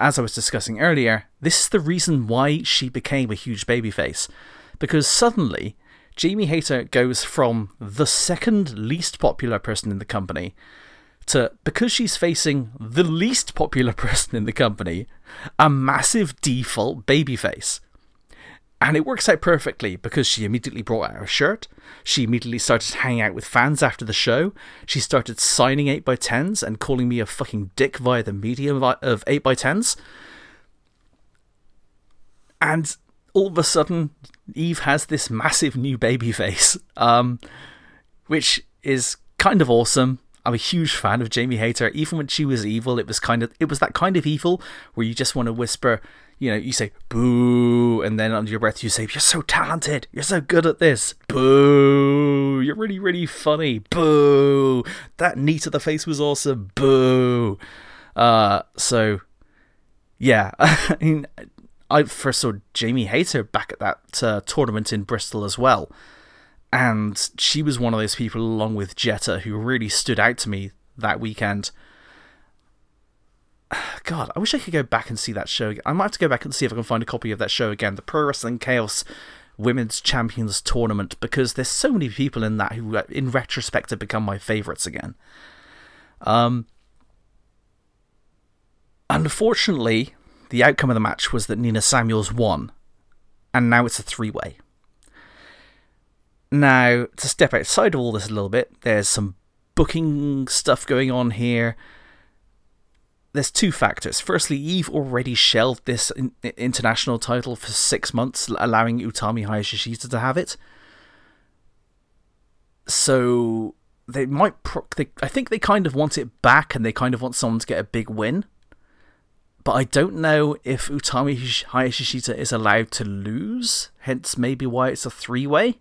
As I was discussing earlier, this is the reason why she became a huge babyface. Because suddenly, Jamie Hayter goes from the second least popular person in the company to, because she's facing the least popular person in the company, a massive default babyface. And it works out perfectly because she immediately brought out her shirt. She immediately started hanging out with fans after the show. She started signing 8x10s and calling me a fucking dick via the medium of 8x10s. And all of a sudden, Eve has this massive new baby face, um, which is kind of awesome. I'm a huge fan of Jamie Hayter. Even when she was evil, it was kind of it was that kind of evil where you just want to whisper, you know, you say boo, and then under your breath you say, "You're so talented. You're so good at this." Boo. You're really really funny. Boo. That knee to the face was awesome. Boo. Uh, so yeah, I mean, I first saw Jamie Hayter back at that uh, tournament in Bristol as well and she was one of those people, along with Jetta, who really stood out to me that weekend. God, I wish I could go back and see that show. Again. I might have to go back and see if I can find a copy of that show again. The Pro Wrestling Chaos Women's Champions Tournament, because there's so many people in that who, in retrospect, have become my favourites again. Um, unfortunately, the outcome of the match was that Nina Samuels won, and now it's a three way. Now, to step outside of all this a little bit, there's some booking stuff going on here. There's two factors. Firstly, Eve already shelved this international title for six months, allowing Utami Hayashishita to have it. So they might. Pro- they, I think they kind of want it back, and they kind of want someone to get a big win. But I don't know if Utami Hayashishita is allowed to lose. Hence, maybe why it's a three-way.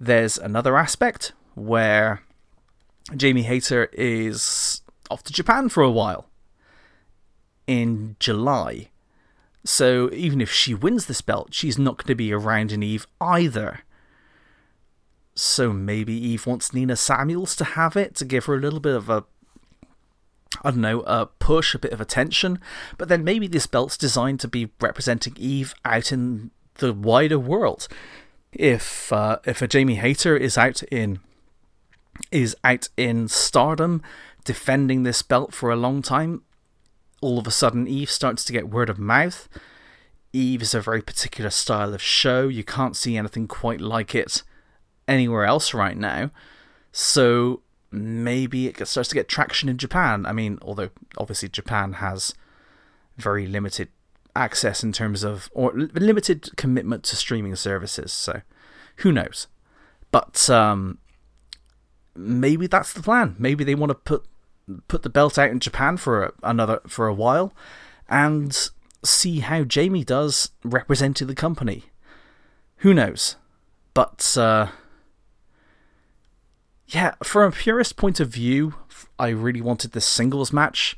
There's another aspect where Jamie Hayter is off to Japan for a while in July. So even if she wins this belt, she's not going to be around in Eve either. So maybe Eve wants Nina Samuels to have it to give her a little bit of a I don't know, a push, a bit of attention. But then maybe this belt's designed to be representing Eve out in the wider world if uh, if a Jamie Hayter is out in is out in stardom, defending this belt for a long time. All of a sudden, Eve starts to get word of mouth. Eve is a very particular style of show. You can't see anything quite like it anywhere else right now. So maybe it starts to get traction in Japan. I mean, although obviously Japan has very limited access in terms of, or limited commitment to streaming services. So who knows? But um, maybe that's the plan. Maybe they want to put put the belt out in Japan for another for a while, and see how Jamie does representing the company. Who knows? But uh, yeah, from a purist point of view, I really wanted this singles match.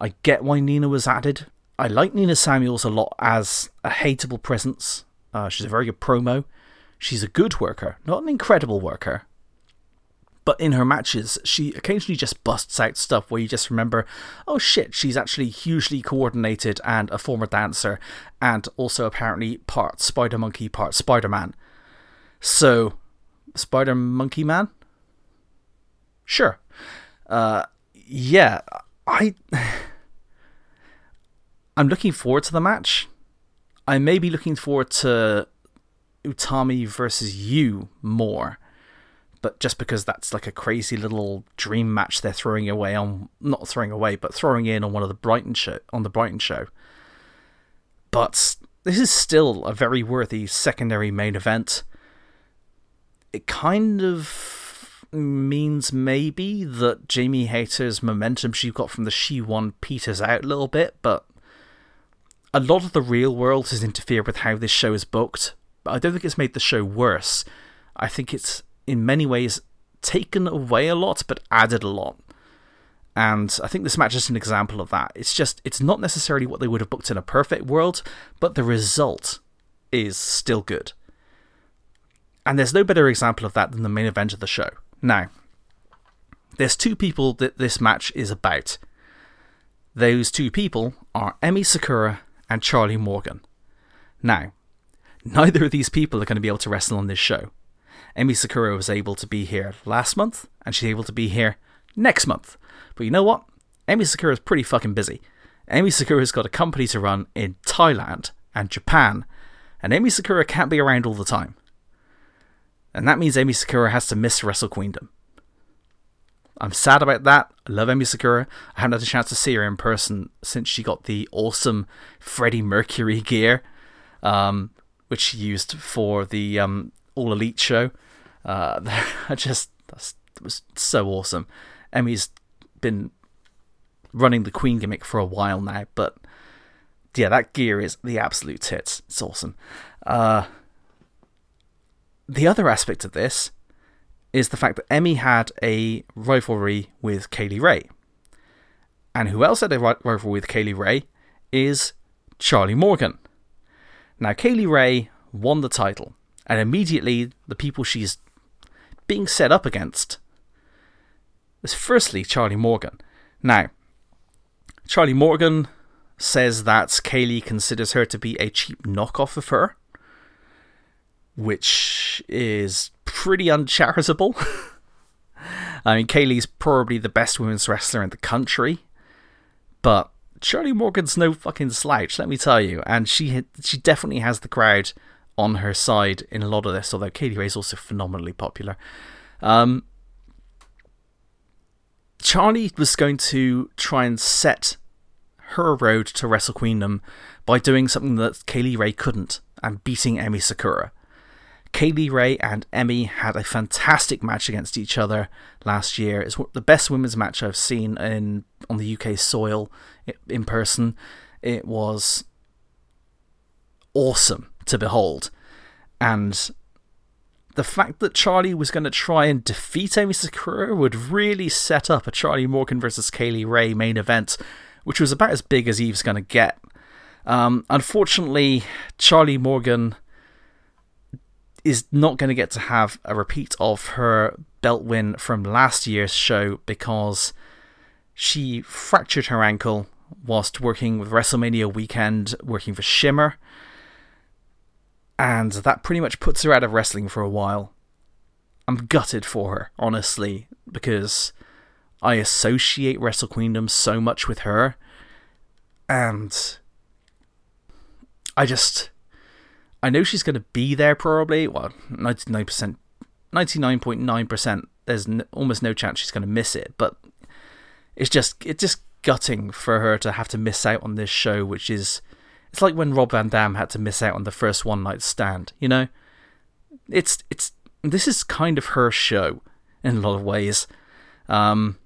I get why Nina was added. I like Nina Samuels a lot as a hateable presence. Uh, she's a very good promo. She's a good worker, not an incredible worker. But in her matches, she occasionally just busts out stuff where you just remember, oh shit, she's actually hugely coordinated and a former dancer, and also apparently part Spider Monkey, part Spider Man. So, Spider Monkey Man? Sure. Uh, yeah, I. I'm looking forward to the match. I may be looking forward to Utami versus you more but just because that's like a crazy little dream match they're throwing away on not throwing away but throwing in on one of the Brighton show on the Brighton show. But this is still a very worthy secondary main event. It kind of means maybe that Jamie Hayter's momentum she got from the SHE-1 peters out a little bit but a lot of the real world has interfered with how this show is booked. But I don't think it's made the show worse. I think it's in many ways taken away a lot but added a lot. And I think this match is an example of that. It's just, it's not necessarily what they would have booked in a perfect world, but the result is still good. And there's no better example of that than the main event of the show. Now, there's two people that this match is about. Those two people are Emi Sakura and Charlie Morgan. Now, neither of these people are going to be able to wrestle on this show. Emi Sakura was able to be here last month, and she's able to be here next month. But you know what? Emi Sakura is pretty fucking busy. Emi Sakura's got a company to run in Thailand and Japan, and Emi Sakura can't be around all the time. And that means Emi Sakura has to miss Wrestle Queendom. I'm sad about that. I love Emi Sakura. I haven't had a chance to see her in person since she got the awesome Freddie Mercury gear, um, which she used for the um, All Elite show. Uh, I just that was so awesome. Emi's been running the Queen gimmick for a while now, but yeah, that gear is the absolute tits. It's awesome. Uh, the other aspect of this is the fact that Emi had a rivalry with Kay Lee Ray. And who else had a rivalry with Kay Lee Ray is Charlie Morgan. Now, Kay Lee Ray won the title, and immediately the people she's being set up against is firstly Charlie Morgan. Now, Charlie Morgan says that Kay Lee considers her to be a cheap knockoff of her, which is pretty uncharitable. I mean, Kay Lee's probably the best women's wrestler in the country, but Charlie Morgan's no fucking slouch, let me tell you. And she she definitely has the crowd on her side in a lot of this, although Kay Lee Ray is also phenomenally popular. Um, Charlie was going to try and set her road to Wrestle Queendom by doing something that Kay Lee Ray couldn't and beating Emi Sakura. Kay Lee Ray and Emi had a fantastic match against each other last year. It's the best women's match I've seen in on the UK soil in person. It was awesome to behold. And the fact that Charlie was going to try and defeat Emi Sakura would really set up a Charlie Morgan versus Kay Lee Ray main event, which was about as big as Eve's going to get. Um, unfortunately, Charlie Morgan is not going to get to have a repeat of her belt win from last year's show because she fractured her ankle whilst working with WrestleMania weekend, working for Shimmer and that pretty much puts her out of wrestling for a while. I'm gutted for her, honestly, because I associate Wrestle Queendom so much with her. And I just. I know she's going to be there probably. Well, 99%, 99.9%. There's almost no chance she's going to miss it. But it's just, it's just gutting for her to have to miss out on this show, which is. It's like when Rob Van Dam had to miss out on the first one night stand, you know? It's, it's, this is kind of her show in a lot of ways. Um,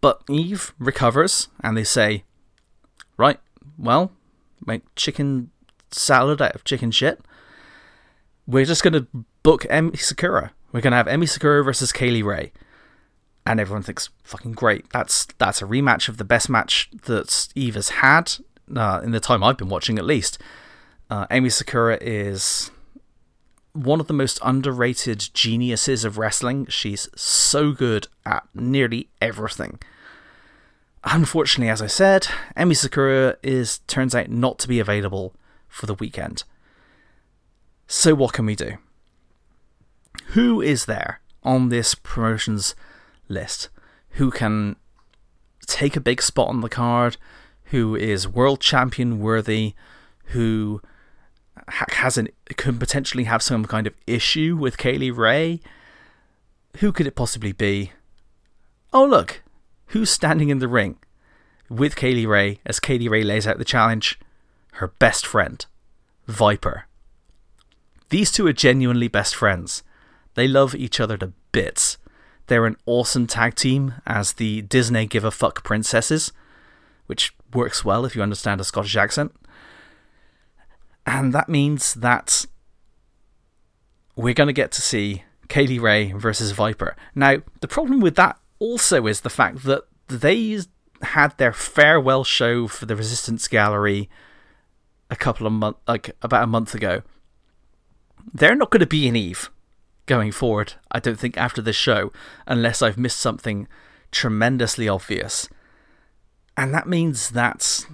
but Eve recovers, and they say, Right, well, make chicken salad out of chicken shit. We're just going to book Emi Sakura. We're going to have Emi Sakura versus Kay Lee Ray. And everyone thinks, fucking great. That's that's a rematch of the best match that Eve has had uh, in the time I've been watching, at least. Uh, Emi Sakura is one of the most underrated geniuses of wrestling. She's so good at nearly everything. Unfortunately, as I said, Emi Sakura is turns out not to be available for the weekend. So what can we do? Who is there on this promotions list who can take a big spot on the card, who is world champion worthy, who has an could potentially have some kind of issue with Kay Lee Ray? Who could it possibly be? Oh look, who's standing in the ring with Kay Lee Ray as Kay Lee Ray lays out the challenge? Her best friend, Viper. These two are genuinely best friends. They love each other to bits. They're an awesome tag team as the Disney Give a Fuck Princesses, which works well if you understand a Scottish accent. And that means that we're going to get to see Kay Lee Ray versus Viper. Now, the problem with that also is the fact that they had their farewell show for the Resistance Gallery a couple of months, like about a month ago. They're not going to be in Eve going forward, I don't think, after this show, unless I've missed something tremendously obvious. And that means that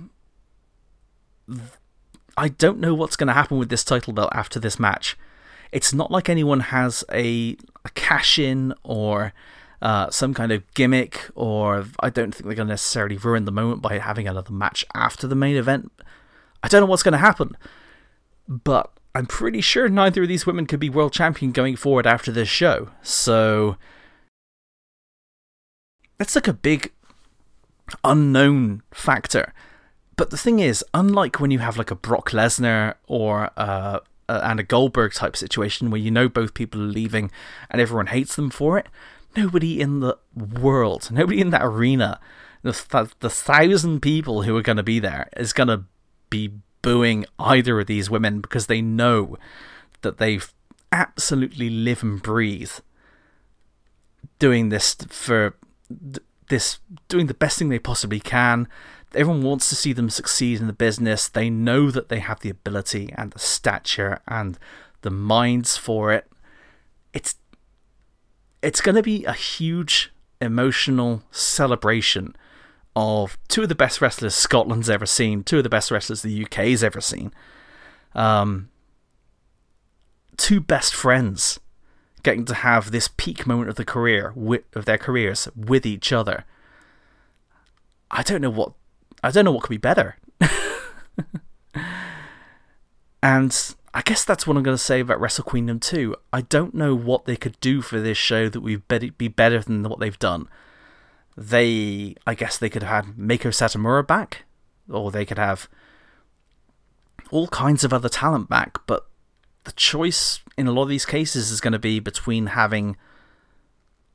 I don't know what's going to happen with this title belt after this match. It's not like anyone has a, a cash in or uh, some kind of gimmick, or I don't think they're going to necessarily ruin the moment by having another match after the main event. I don't know what's going to happen, but I'm pretty sure neither of these women could be world champion going forward after this show. So that's like a big unknown factor. But the thing is, unlike when you have like a Brock Lesnar or uh, and a Goldberg type situation where you know both people are leaving and everyone hates them for it, nobody in the world, nobody in that arena, the, th- the thousand people who are going to be there is going to be booing either of these women because they know that they've absolutely live and breathe doing this for this doing the best thing they possibly can everyone wants to see them succeed in the business. They know that they have the ability and the stature and the minds for it. It's it's going to be a huge emotional celebration of two of the best wrestlers Scotland's ever seen, two of the best wrestlers the UK's ever seen. Um, two best friends getting to have this peak moment of the career with, of their careers with each other. I don't know what I don't know what could be better. and I guess that's what I'm going to say about Wrestle Queendom 2. I don't know what they could do for this show that would be better than what they've done. They, I guess they could have had Meiko Satomura back, or they could have all kinds of other talent back, but the choice in a lot of these cases is going to be between having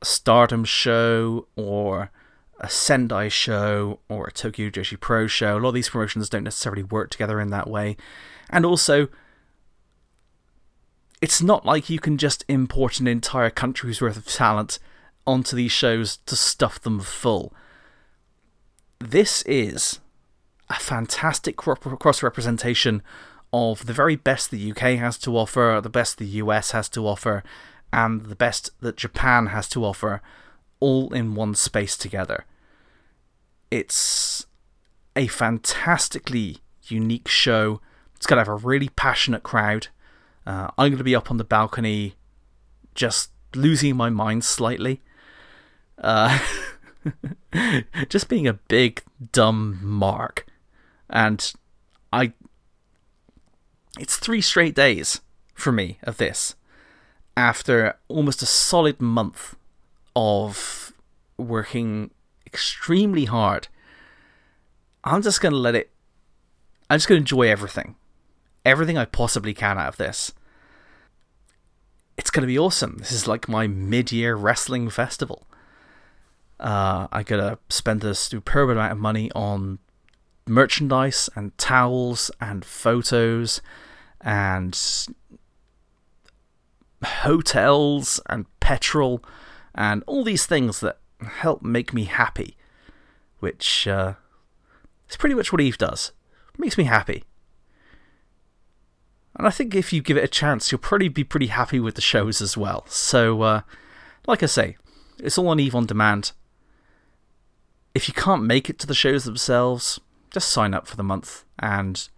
a stardom show or a Sendai show or a Tokyo Joshi Pro show. A lot of these promotions don't necessarily work together in that way. And also, it's not like you can just import an entire country's worth of talent onto these shows to stuff them full. This is a fantastic cross representation of the very best the UK has to offer, the best the US has to offer, and the best that Japan has to offer all in one space together. It's a fantastically unique show. It's going to have a really passionate crowd. Uh, I'm going to be up on the balcony just losing my mind slightly. Uh, just being a big dumb mark, and I. It's three straight days for me of this after almost a solid month of working extremely hard. I'm just going to let it. I'm just going to enjoy everything. Everything I possibly can out of this. It's going to be awesome. This is like my mid year wrestling festival. Uh, I gotta spend a superb amount of money on merchandise and towels and photos and hotels and petrol and all these things that help make me happy, which uh, is pretty much what Eve does. It makes me happy. And I think if you give it a chance, you'll probably be pretty happy with the shows as well. So, uh, like I say, it's all on Eve on demand. If you can't make it to the shows themselves, just sign up for the month and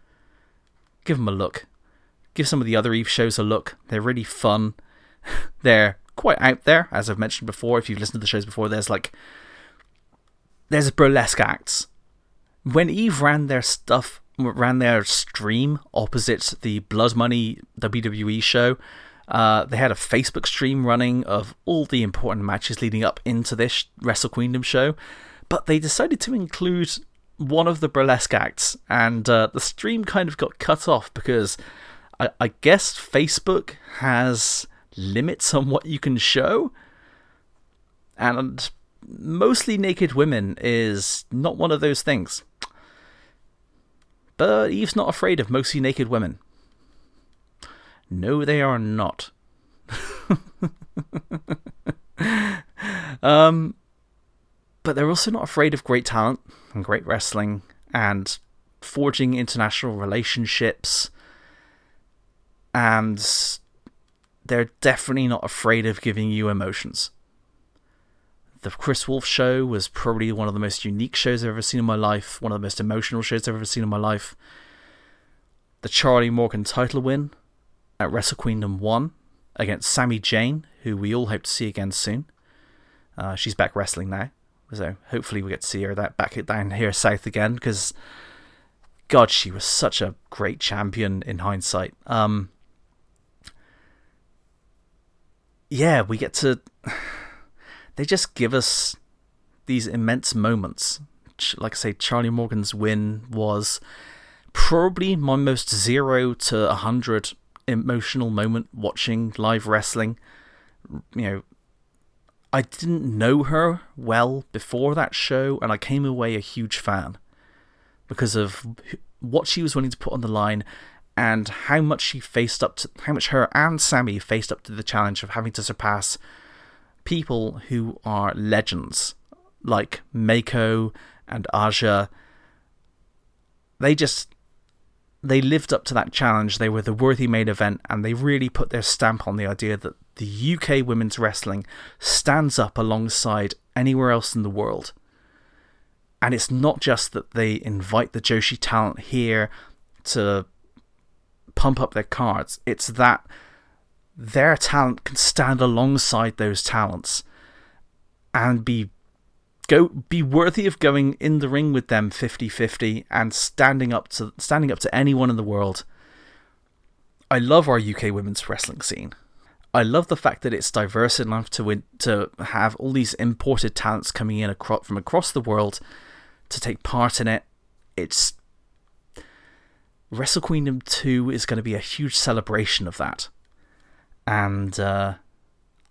give them a look. Give some of the other Eve shows a look. They're really fun. They're quite out there, as I've mentioned before. If you've listened to the shows before, there's like there's burlesque acts. When Eve ran their stuff, ran their stream opposite the Blood Money WWE show, uh, they had a Facebook stream running of all the important matches leading up into this Wrestle Queendom show, but they decided to include one of the burlesque acts, and uh, the stream kind of got cut off because I, I guess Facebook has limits on what you can show. And mostly naked women is not one of those things. But Eve's not afraid of mostly naked women. No, they are not. um, but they're also not afraid of great talent and great wrestling and forging international relationships and they're definitely not afraid of giving you emotions. The Kris Wolf show was probably one of the most unique shows I've ever seen in my life, one of the most emotional shows I've ever seen in my life. The Charlie Morgan title win at Wrestle Queendom 1 against Sammy Jane, who we all hope to see again soon. Uh, she's back wrestling now, so hopefully we get to see her that back down here south again because, God, she was such a great champion in hindsight. Um, yeah, we get to. They just give us these immense moments. Like I say, Charlie Morgan's win was probably my most zero to a hundred emotional moment watching live wrestling. You know, I didn't know her well before that show, and I came away a huge fan because of what she was willing to put on the line and how much she faced up to how much her and Sammy faced up to the challenge of having to surpass people who are legends like Meiko and Aja. They just they lived up to that challenge. They were the worthy main event, and they really put their stamp on the idea that the UK women's wrestling stands up alongside anywhere else in the world. And it's not just that they invite the Joshi talent here to pump up their cards. It's that their talent can stand alongside those talents and be go be worthy of going in the ring with them 50-50 and standing up to standing up to anyone in the world. I love our UK women's wrestling scene. I love the fact that it's diverse enough to win, to have all these imported talents coming in across, from across the world to take part in it. It's Wrestle Queendom 2 is going to be a huge celebration of that. And uh,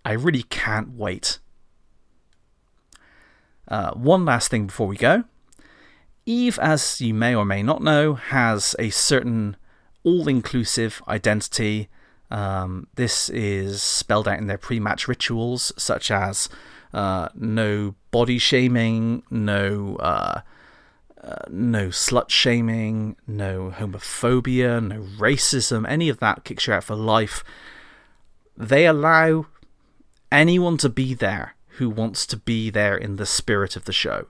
I really can't wait. Uh, one last thing before we go. Eve, as you may or may not know, has a certain all inclusive identity. Um, this is spelled out in their pre match rituals, such as uh, no body shaming, no uh, no slut shaming, no homophobia, no racism, any of that kicks you out for life. They allow anyone to be there who wants to be there in the spirit of the show.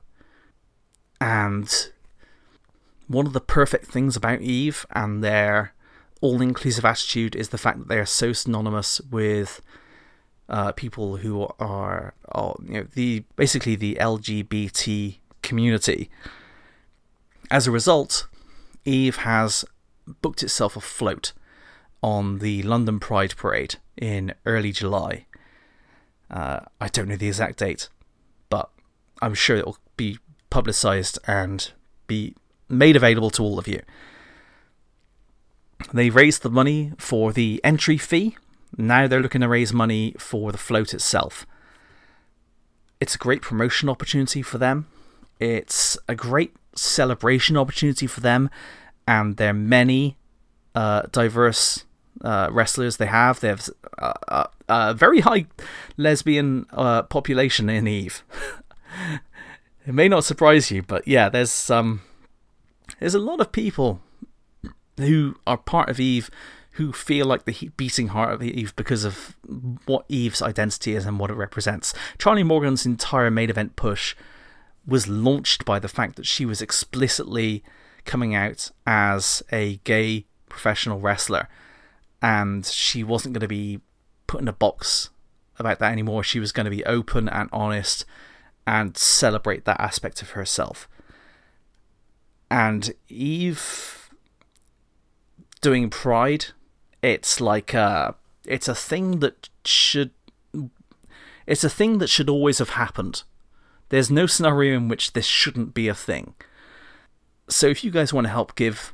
And one of the perfect things about Eve and their all inclusive attitude is the fact that they are so synonymous with uh, people who are, are you know the basically the LGBT community. As a result, Eve has booked itself a float on the London Pride Parade in early July. Uh, I don't know the exact date, but I'm sure it'll be publicised and be made available to all of you. They raised the money for the entry fee. Now they're looking to raise money for the float itself. It's a great promotion opportunity for them. It's a great celebration opportunity for them and their many uh, diverse uh, wrestlers they have. They have uh, uh a very high lesbian uh, population in Eve. it may not surprise you, but yeah, there's um, there's a lot of people who are part of Eve who feel like the beating heart of Eve because of what Eve's identity is and what it represents. Charlie Morgan's entire main event push was launched by the fact that she was explicitly coming out as a gay professional wrestler and she wasn't going to be put in a box about that anymore. She was going to be open and honest and celebrate that aspect of herself. And Eve doing Pride, it's like a, it's a thing that should it's a thing that should always have happened. There's no scenario in which this shouldn't be a thing. So if you guys want to help give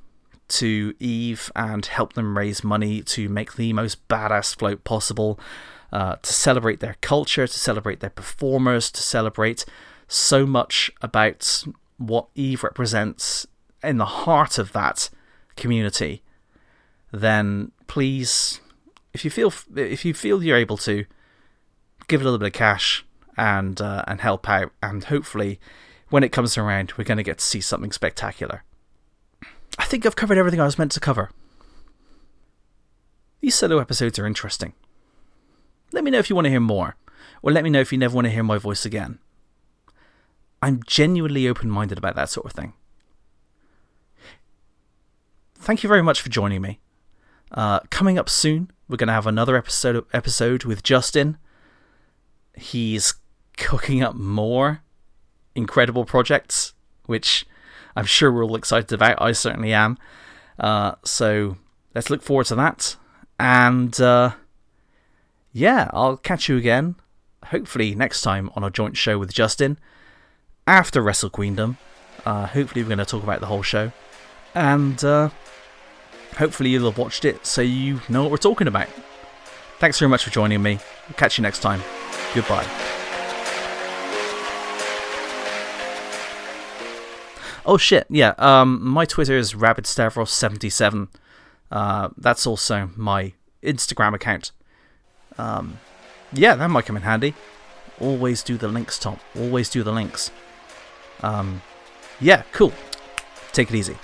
to Eve and help them raise money to make the most badass float possible, uh, to celebrate their culture, to celebrate their performers, to celebrate so much about what Eve represents in the heart of that community, then please, if you feel if you feel you're able to, give a little bit of cash and uh, and help out, and hopefully, when it comes around, we're going to get to see something spectacular. I think I've covered everything I was meant to cover. These solo episodes are interesting. Let me know if you want to hear more, or let me know if you never want to hear my voice again. I'm genuinely open minded about that sort of thing. Thank you very much for joining me. Uh, coming up soon, we're going to have another episode episode with Justin. He's cooking up more incredible projects, which I'm sure we're all excited about. I certainly am. Uh, so let's look forward to that. And uh, yeah, I'll catch you again, hopefully next time on a joint show with Justin after Wrestle Queendom. Uh, hopefully, we're going to talk about the whole show. And uh, hopefully, you'll have watched it so you know what we're talking about. Thanks very much for joining me. Catch you next time. Goodbye. Oh shit, yeah. Um, my Twitter is rabidstavros77. Uh, that's also my Instagram account. Um, yeah, that might come in handy. Always do the links, Tom. Always do the links. Um, yeah, cool. Take it easy.